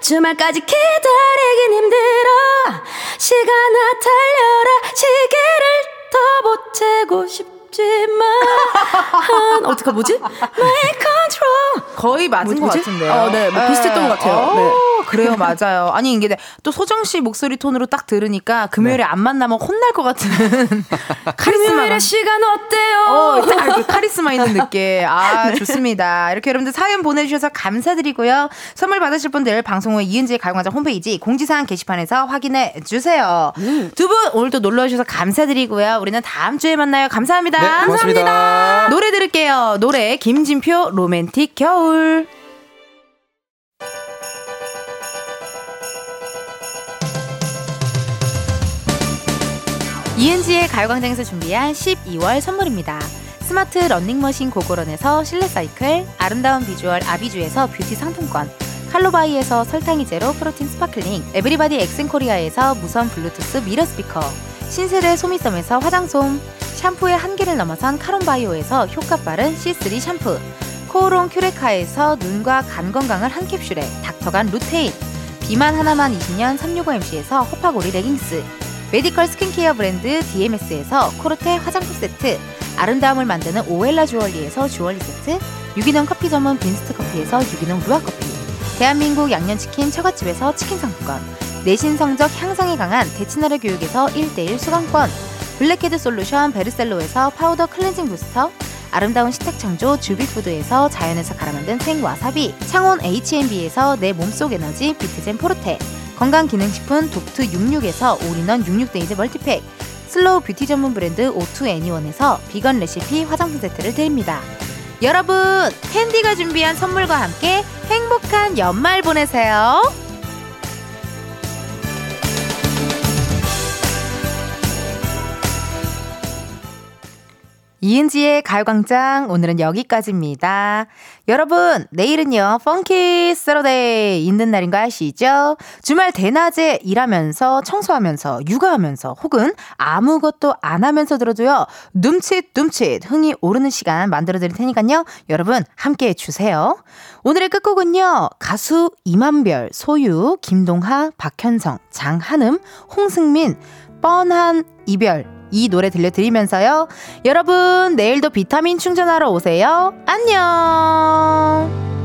주말까지 기다리긴 힘들어. 시간아 달려라. 시계를 더 보채고 싶 지만 어떡하 뭐지?
거의 맞은 것
뭐지?
같은데요.
어, 네, 뭐 비슷했던 것 같아요.
어,
네.
그래요, 맞아요. 아니 이게 또 소정 씨 목소리 톤으로 딱 들으니까 금요일에 안 만나면 혼날 것 같은 카리스마.
금요일의 시간 어때요?
어, 딱 이렇게 카리스마 있는 느낌. 아, 좋습니다. 이렇게 여러분들 사연 보내주셔서 감사드리고요. 선물 받으실 분들 방송 후에 이은지의 가요광장 홈페이지 공지사항 게시판에서 확인해 주세요. 두분 오늘도 놀러주셔서 감사드리고요. 우리는 다음 주에 만나요. 감사합니다.
네, 고맙습니다.
노래 들을게요. 노래 김진표 로맨틱 겨울. 이은지의 가요광장에서 준비한 12월 선물입니다. 스마트 러닝머신 고고런에서 실내 사이클, 아름다운 비주얼 아비주에서 뷰티 상품권, 칼로바이에서 설탕이 제로 프로틴 sparkling, 에브리바디 엑센코리아에서 무선 블루투스 mirror 스피커, 신세대 소미섬에서 화장솜, 샴푸의 한계를 넘어선 카론바이오에서 효과 빠른 C3 샴푸, 코오롱 큐레카에서 눈과 간 건강을 한 캡슐에 닥터간 루테인, 비만 하나만 20년 365MC에서 호파고리 레깅스, 메디컬 스킨케어 브랜드 DMS에서 코르테 화장품 세트, 아름다움을 만드는 오엘라 주얼리에서 주얼리 세트, 유기농 커피 전문 빈스트 커피에서 유기농 루아 커피, 대한민국 양념치킨 처갓집에서 치킨 상품권, 내신 성적 향상에 강한 대치나래 교육에서 1대1 수강권, 블랙헤드 솔루션 베르셀로에서 파우더 클렌징 부스터, 아름다운 식탁 창조 주비푸드에서 자연에서 갈아 만든 생와사비, 창원 H&B에서 내 몸속 에너지 비트젠 포르테, 건강기능식품 독트 66에서 all-in-one 66 days multi pack, 슬로우 뷰티 전문 브랜드 오투 애니원에서 비건 레시피 화장품 세트를 드립니다. 여러분, 캔디가 준비한 선물과 함께 행복한 연말 보내세요. 이은지의 가요광장 오늘은 여기까지입니다. 여러분 내일은요 펑키 세러데이 있는 날인 거 아시죠? 주말 대낮에 일하면서 청소하면서 육아하면서 혹은 아무것도 안 하면서 들어도요 둠칫둠칫 흥이 오르는 시간 만들어 드릴 테니까요 여러분 함께 해 주세요. 오늘의 끝곡은요 가수 이만별, 소유, 김동하, 박현성, 장한음, 홍승민 뻔한 이별 이 노래 들려드리면서요. 여러분, 내일도 비타민 충전하러 오세요. 안녕!